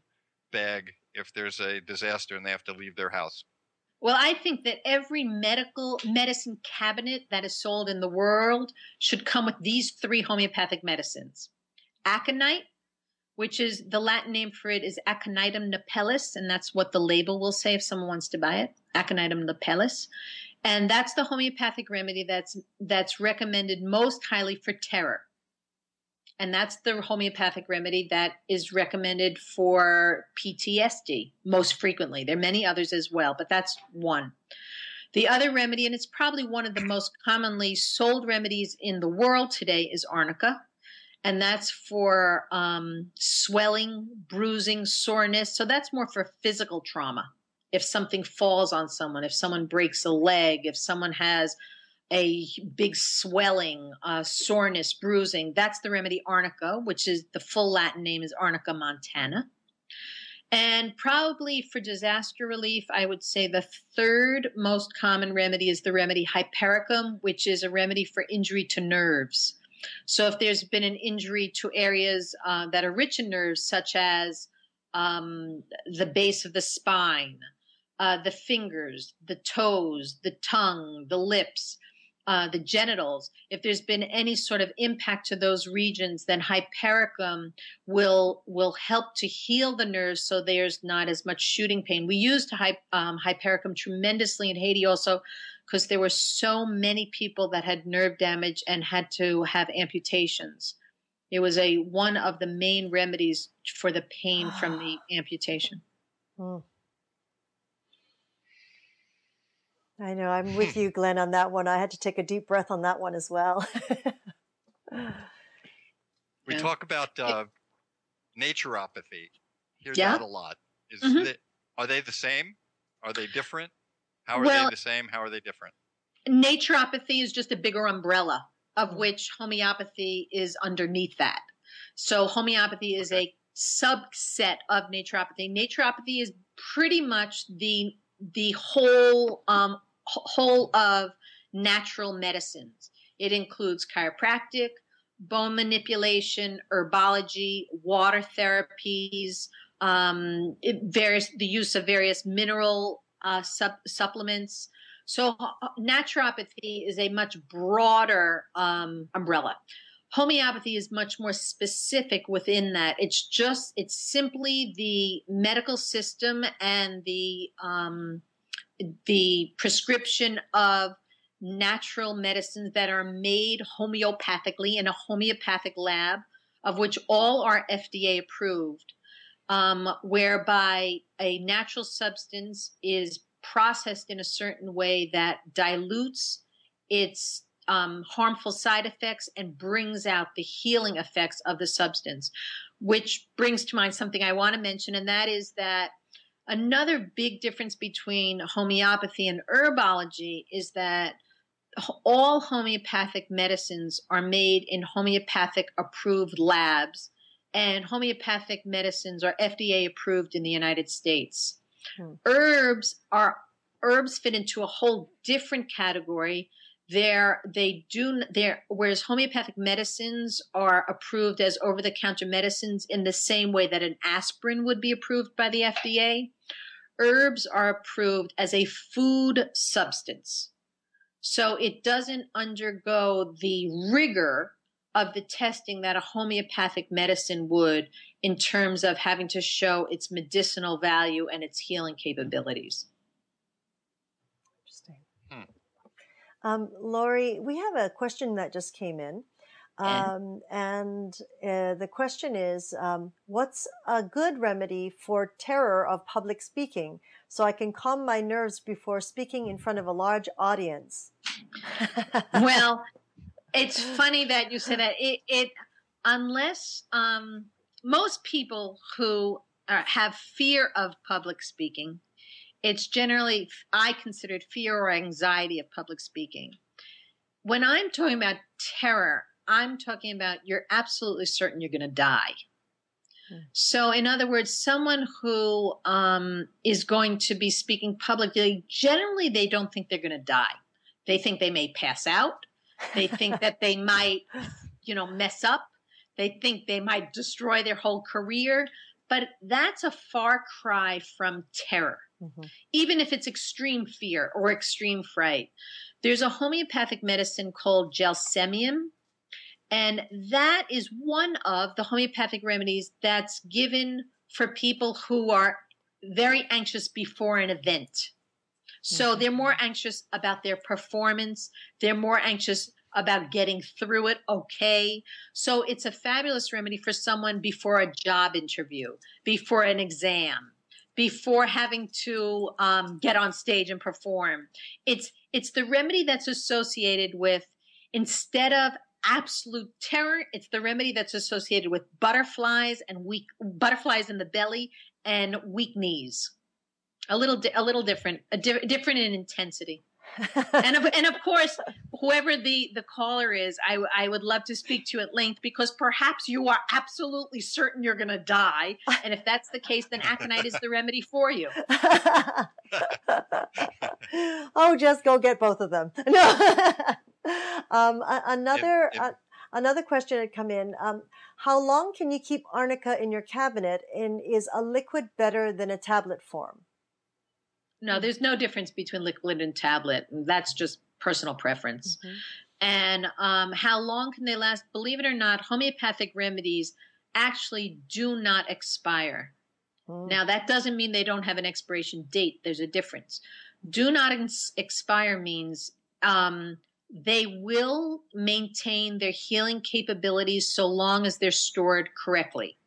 bag if there's a disaster and they have to leave their house? Well, I think that every medical medicine cabinet that is sold in the world should come with these three homeopathic medicines aconite, which is the Latin name for it is Aconitum napellus, and that's what the label will say if someone wants to buy it. Aconitum napellus. And that's the homeopathic remedy that's that's recommended most highly for terror. And that's the homeopathic remedy that is recommended for PTSD most frequently. There are many others as well, but that's one. The other remedy, and it's probably one of the most commonly sold remedies in the world today, is arnica and that's for um, swelling, bruising, soreness. So that's more for physical trauma if something falls on someone, if someone breaks a leg, if someone has a big swelling, uh, soreness, bruising. That's the remedy arnica, which is the full Latin name is Arnica montana. And probably for disaster relief, I would say the third most common remedy is the remedy hypericum, which is a remedy for injury to nerves. So if there's been an injury to areas uh, that are rich in nerves, such as um, the base of the spine, uh, the fingers, the toes, the tongue, the lips, uh, the genitals, if there's been any sort of impact to those regions, then hypericum will will help to heal the nerves so there's not as much shooting pain. We used um, hypericum tremendously in Haiti also because there were so many people that had nerve damage and had to have amputations. It was a one of the main remedies for the pain from the amputation. Oh. I know. I'm with you, Glenn, on that one. I had to take a deep breath on that one as well. we talk about uh, naturopathy. Hear yeah. that a lot. Is mm-hmm. they, are they the same? Are they different? How are well, they the same? How are they different? Naturopathy is just a bigger umbrella of mm. which homeopathy is underneath that. So homeopathy is okay. a subset of naturopathy. Naturopathy is pretty much the the whole um, whole of natural medicines. It includes chiropractic, bone manipulation, herbology, water therapies, um, various the use of various mineral uh, sup- supplements. So uh, naturopathy is a much broader um, umbrella. Homeopathy is much more specific within that. It's just it's simply the medical system and the um, the prescription of natural medicines that are made homeopathically in a homeopathic lab, of which all are FDA approved, um, whereby a natural substance is processed in a certain way that dilutes its um, harmful side effects and brings out the healing effects of the substance. Which brings to mind something I want to mention, and that is that Another big difference between homeopathy and herbology is that all homeopathic medicines are made in homeopathic approved labs, and homeopathic medicines are FDA approved in the United States. Hmm. Herbs are herbs fit into a whole different category there, they do there. Whereas homeopathic medicines are approved as over-the-counter medicines in the same way that an aspirin would be approved by the FDA, herbs are approved as a food substance. So it doesn't undergo the rigor of the testing that a homeopathic medicine would in terms of having to show its medicinal value and its healing capabilities. Um, Lauri, we have a question that just came in. Um, and uh, the question is um, What's a good remedy for terror of public speaking so I can calm my nerves before speaking in front of a large audience? well, it's funny that you say that. It, it unless um, most people who are, have fear of public speaking it's generally, I considered fear or anxiety of public speaking. When I'm talking about terror, I'm talking about you're absolutely certain you're going to die. Hmm. So, in other words, someone who um, is going to be speaking publicly, generally they don't think they're going to die. They think they may pass out. They think that they might, you know, mess up. They think they might destroy their whole career. But that's a far cry from terror mm-hmm. even if it's extreme fear or extreme fright. There's a homeopathic medicine called gelsemium, and that is one of the homeopathic remedies that's given for people who are very anxious before an event. So mm-hmm. they're more anxious about their performance. They're more anxious about getting through it okay. So it's a fabulous remedy for someone before a job interview, before an exam, before having to um, get on stage and perform. It's it's the remedy that's associated with instead of absolute terror, it's the remedy that's associated with butterflies and weak butterflies in the belly and weak knees. A little, di- a little different, a di- different in intensity. and of, and of course, whoever the the caller is, I I would love to speak to you at length because perhaps you are absolutely certain you're going to die, and if that's the case, then aconite is the remedy for you. oh, just go get both of them. No. um, another. If, if, uh, another question had come in. Um, how long can you keep arnica in your cabinet? And is a liquid better than a tablet form? No, there's no difference between liquid and tablet. That's just personal preference. Mm-hmm. And um, how long can they last? Believe it or not, homeopathic remedies actually do not expire. Mm. Now, that doesn't mean they don't have an expiration date. There's a difference. Do not ex- expire means um, they will maintain their healing capabilities so long as they're stored correctly.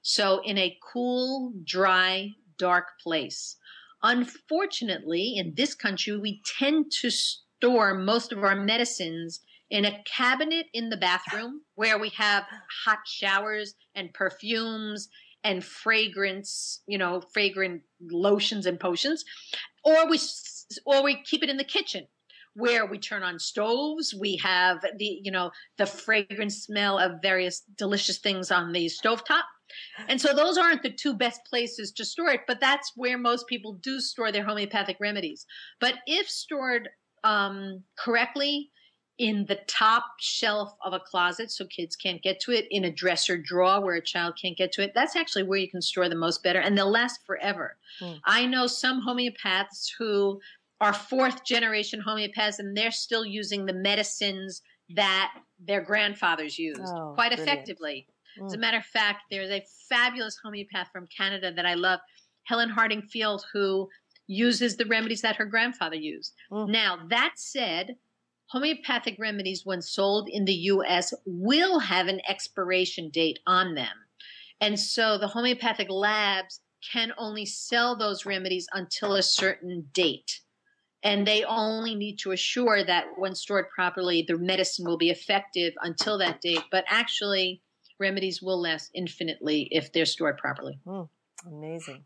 So, in a cool, dry, dark place. Unfortunately, in this country, we tend to store most of our medicines in a cabinet in the bathroom where we have hot showers and perfumes and fragrance, you know, fragrant lotions and potions, or we or we keep it in the kitchen where we turn on stoves. We have the, you know, the fragrant smell of various delicious things on the stovetop. And so those aren't the two best places to store it, but that's where most people do store their homeopathic remedies. But if stored um, correctly in the top shelf of a closet so kids can't get to it, in a dresser drawer where a child can't get to it, that's actually where you can store the most better and they'll last forever. Mm. I know some homeopaths who are fourth generation homeopaths and they're still using the medicines that their grandfathers used oh, quite brilliant. effectively. Mm. As a matter of fact, there's a fabulous homeopath from Canada that I love, Helen Harding Field, who uses the remedies that her grandfather used. Mm. Now, that said, homeopathic remedies, when sold in the US, will have an expiration date on them. And so the homeopathic labs can only sell those remedies until a certain date and they only need to assure that when stored properly, the medicine will be effective until that date. But actually, remedies will last infinitely if they're stored properly. Mm, amazing.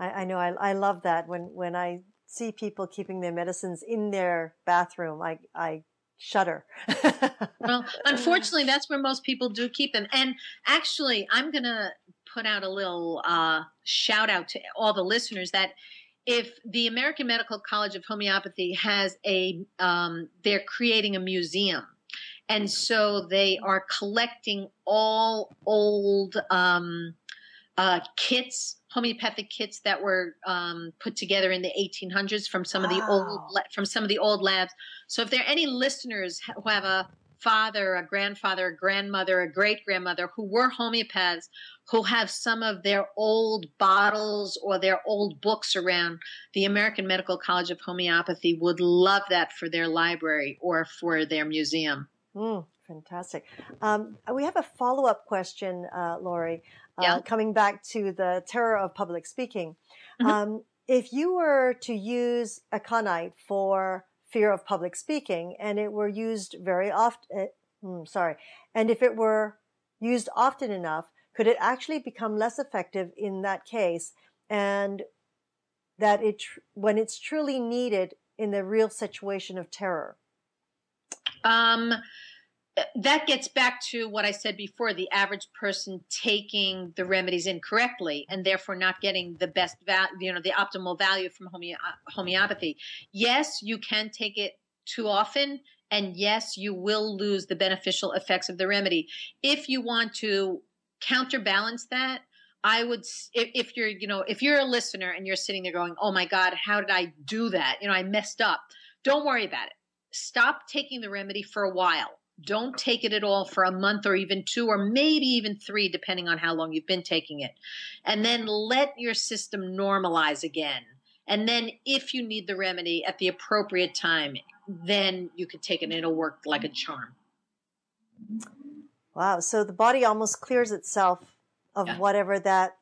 I, I know. I, I love that when when I see people keeping their medicines in their bathroom. I I shudder. well, unfortunately, that's where most people do keep them. And actually, I'm going to put out a little uh, shout out to all the listeners that if the American Medical College of Homeopathy has a, um, they're creating a museum. And so they are collecting all old um, uh, kits, homeopathic kits that were um, put together in the 1800s from some wow. of the old from some of the old labs. So if there are any listeners who have a father, a grandfather, a grandmother, a great grandmother who were homeopaths who have some of their old bottles or their old books around. The American Medical College of Homeopathy would love that for their library or for their museum. Mm, fantastic. Um, we have a follow up question, uh, Lauri, uh, yeah. coming back to the terror of public speaking. Mm-hmm. Um, if you were to use aconite for fear of public speaking and it were used very often, uh, mm, sorry, and if it were used often enough, could it actually become less effective in that case and that it when it's truly needed in the real situation of terror um, that gets back to what I said before the average person taking the remedies incorrectly and therefore not getting the best value, you know, the optimal value from homeo- homeopathy. Yes, you can take it too often, and yes, you will lose the beneficial effects of the remedy. If you want to counterbalance that i would if, you're you know if you're a listener and you're sitting there going oh my god how did i do that? You know i messed up. Don't worry about it. Stop taking the remedy for a while. Don't take it at all for a month or even two or maybe even three depending on how long you've been taking it. And then let your system normalize again. And then if you need the remedy at the appropriate time then you can take it and it'll work like a charm Wow. So the body almost clears itself of yeah. whatever that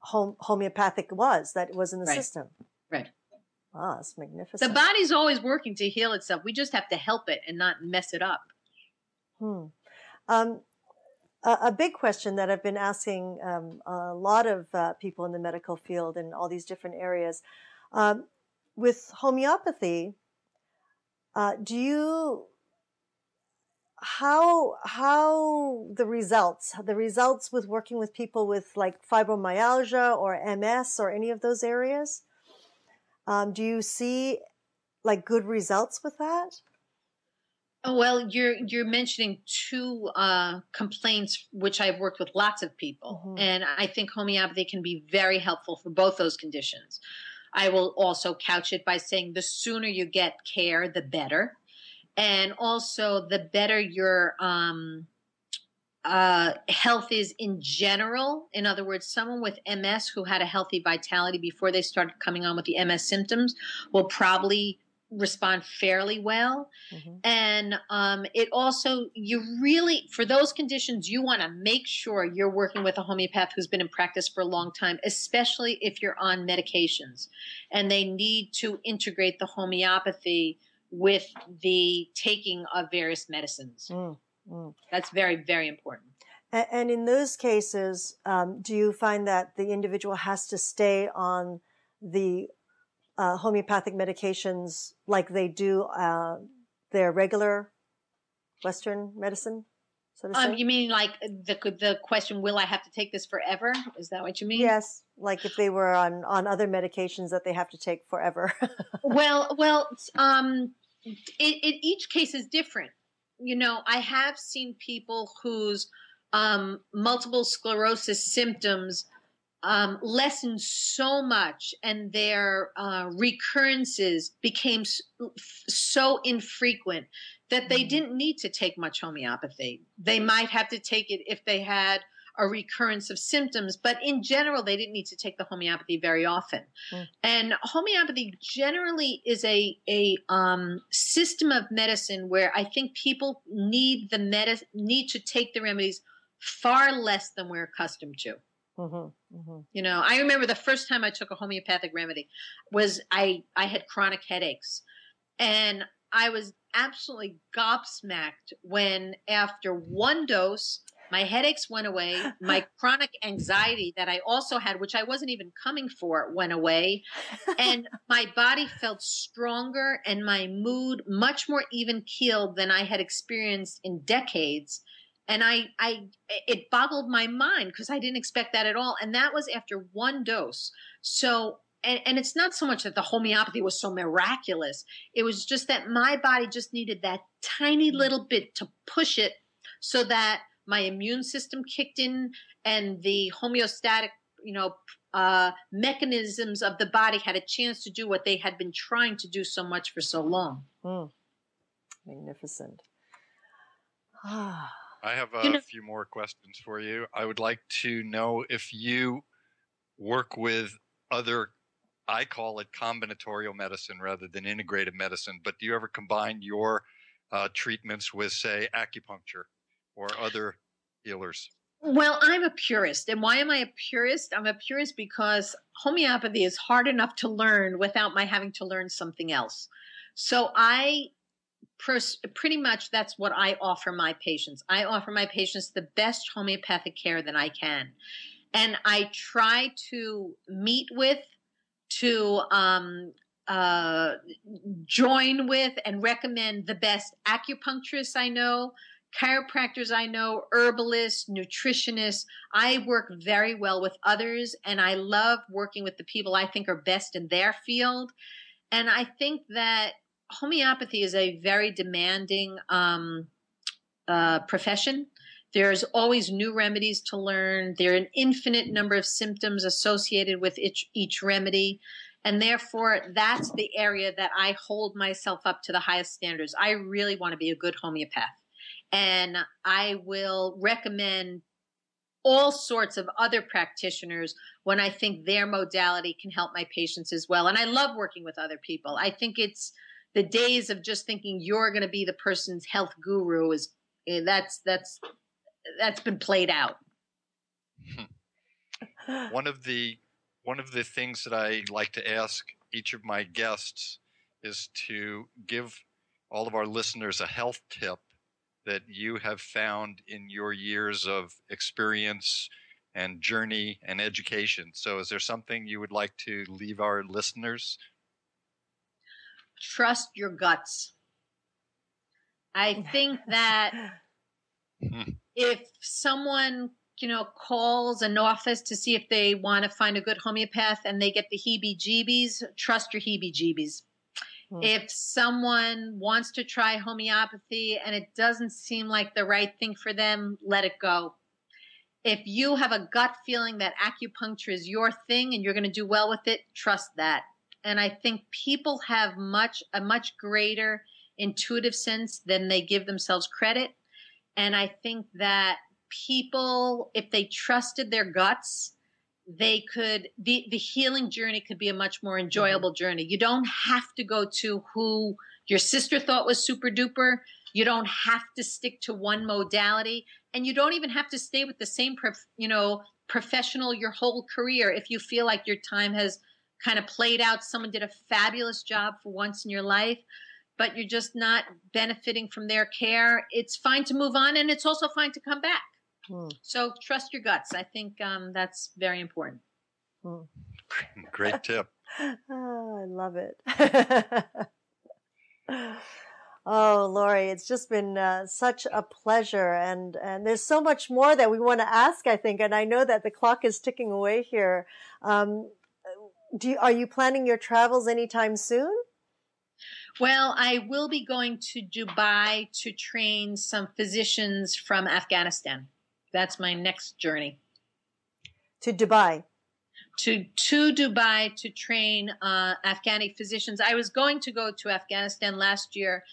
home, homeopathic was that was in the right. system. Right. Wow, that's magnificent. The body's always working to heal itself. We just have to help it and not mess it up. Hmm. Um, a, a, big question that I've been asking um, a lot of uh, people in the medical field in all these different areas. Um, with homeopathy, uh, do you how how the results the results with working with people with like fibromyalgia or MS or any of those areas? Um, do you see like good results with that? Oh, well, you're you're mentioning two uh, complaints which I've worked with lots of people, mm-hmm. and I think homeopathy can be very helpful for both those conditions. I will also couch it by saying the sooner you get care, the better, and also the better your um, uh, health is in general. In other words, someone with MS who had a healthy vitality before they started coming on with the MS symptoms will probably respond fairly well. Mm-hmm. And um, it also, you really, for those conditions, you want to make sure you're working with a homeopath who's been in practice for a long time, especially if you're on medications and they need to integrate the homeopathy with the taking of various medicines. Mm, mm. That's very, very important. And, and in those cases, um, do you find that the individual has to stay on the uh, homeopathic medications like they do uh, their regular Western medicine? So um, you mean like the the question, will I have to take this forever? Is that what you mean? Yes, like if they were on on other medications that they have to take forever. well, well, um, it, it, each case is different. You know, I have seen people whose um, multiple sclerosis symptoms um, lessened so much and their uh, recurrences became so infrequent that they mm-hmm. didn't need to take much homeopathy. They might have to take it if they had a recurrence of symptoms, but in general, they didn't need to take the homeopathy very often. Mm. And homeopathy generally is a a um, system of medicine where I think people need the medicine need to take the remedies far less than we're accustomed to. Mm-hmm, mm-hmm. You know, I remember the first time I took a homeopathic remedy was I I had chronic headaches, and I was absolutely gobsmacked when after one dose my headaches went away my chronic anxiety that i also had which i wasn't even coming for went away and my body felt stronger and my mood much more even keeled than i had experienced in decades and I, I, it boggled my mind because I didn't expect that at all. And that was after one dose. So, and, and it's not so much that the homeopathy was so miraculous. It was just that my body just needed that tiny mm. little bit to push it so that my immune system kicked in and the homeostatic, you know, uh, mechanisms of the body had a chance to do what they had been trying to do so much for so long. Mm. Magnificent. Ah. I have a you know, few more questions for you. I would like to know if you work with other, I call it combinatorial medicine rather than integrated medicine, but do you ever combine your uh, treatments with, say, acupuncture or other healers? Well, I'm a purist. And why am I a purist? I'm a purist because homeopathy is hard enough to learn without my having to learn something else. So I pretty much that's what I offer my patients. I offer my patients the best homeopathic care that I can. And I try to meet with, to um, uh, join with, and recommend the best acupuncturists I know, chiropractors I know, herbalists, nutritionists. I work very well with others, and I love working with the people I think are best in their field. And I think that homeopathy is a very demanding um, uh, profession. There's always new remedies to learn. There are an infinite number of symptoms associated with each, each remedy. And therefore, that's the area that I hold myself up to the highest standards. I really want to be a good homeopath. And I will recommend all sorts of other practitioners when I think their modality can help my patients as well. And I love working with other people. I think it's the days of just thinking you're going to be the person's health guru is eh, that's that's that's been played out. one of the one of the things that I like to ask each of my guests is to give all of our listeners a health tip that you have found in your years of experience and journey and education. So, is there something you would like to leave our listeners? Trust your guts. I think that if someone you know calls an office to see if they want to find a good homeopath and they get the heebie-jeebies, trust your heebie-jeebies. Hmm. If someone wants to try homeopathy and it doesn't seem like the right thing for them, let it go if you have a gut feeling that acupuncture is your thing and you're going to do well with it, trust that. And I think people have much a much greater intuitive sense than they give themselves credit. And I think that people, if they trusted their guts, they could the the healing journey could be a much more enjoyable mm-hmm. journey. You don't have to go to who your sister thought was super duper. You don't have to stick to one modality and you don't even have to stay with the same prof, you know professional your whole career if you feel like your time has kind of played out someone did a fabulous job for once in your life but you're just not benefiting from their care it's fine to move on and it's also fine to come back hmm. so trust your guts i think um, that's very important hmm. great tip oh, i love it Oh, Lauri, it's just been uh, such a pleasure, and and there's so much more that we want to ask. I think, and I know that the clock is ticking away here. Um, do you, are you planning your travels anytime soon? Well, I will be going to Dubai to train some physicians from Afghanistan. That's my next journey. To Dubai. To to Dubai to train uh, Afghani physicians. I was going to go to Afghanistan last year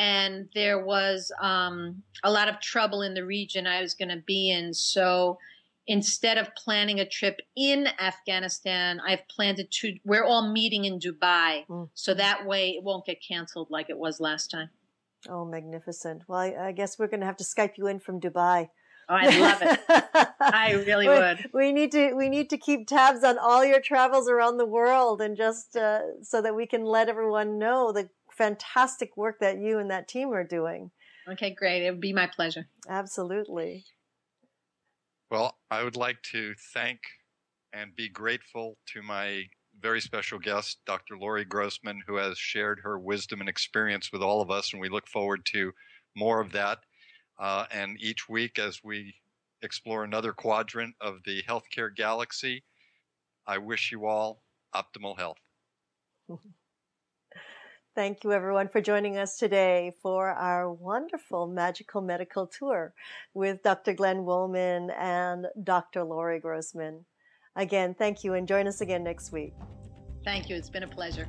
and there was um, a lot of trouble in the region I was going to be in. So instead of planning a trip in Afghanistan, I've planned it to, we're all meeting in Dubai. Mm. So that way it won't get canceled like it was last time. Oh, magnificent. Well, I, I guess we're going to have to Skype you in from Dubai. Oh, I'd love it. I really we, would. We need to we need to keep tabs on all your travels around the world, and just uh, so that we can let everyone know the fantastic work that you and that team are doing. Okay, great. It would be my pleasure. Absolutely. Well, I would like to thank and be grateful to my very special guest, Dr. Lauri Grossman, who has shared her wisdom and experience with all of us, and we look forward to more of that. Uh, and each week, as we explore another quadrant of the healthcare galaxy, I wish you all optimal health. Thank you, everyone, for joining us today for our wonderful magical medical tour with Dr. Glenn Woolman and Dr. Lauri Grossman. Again, thank you, and join us again next week. Thank you. It's been a pleasure.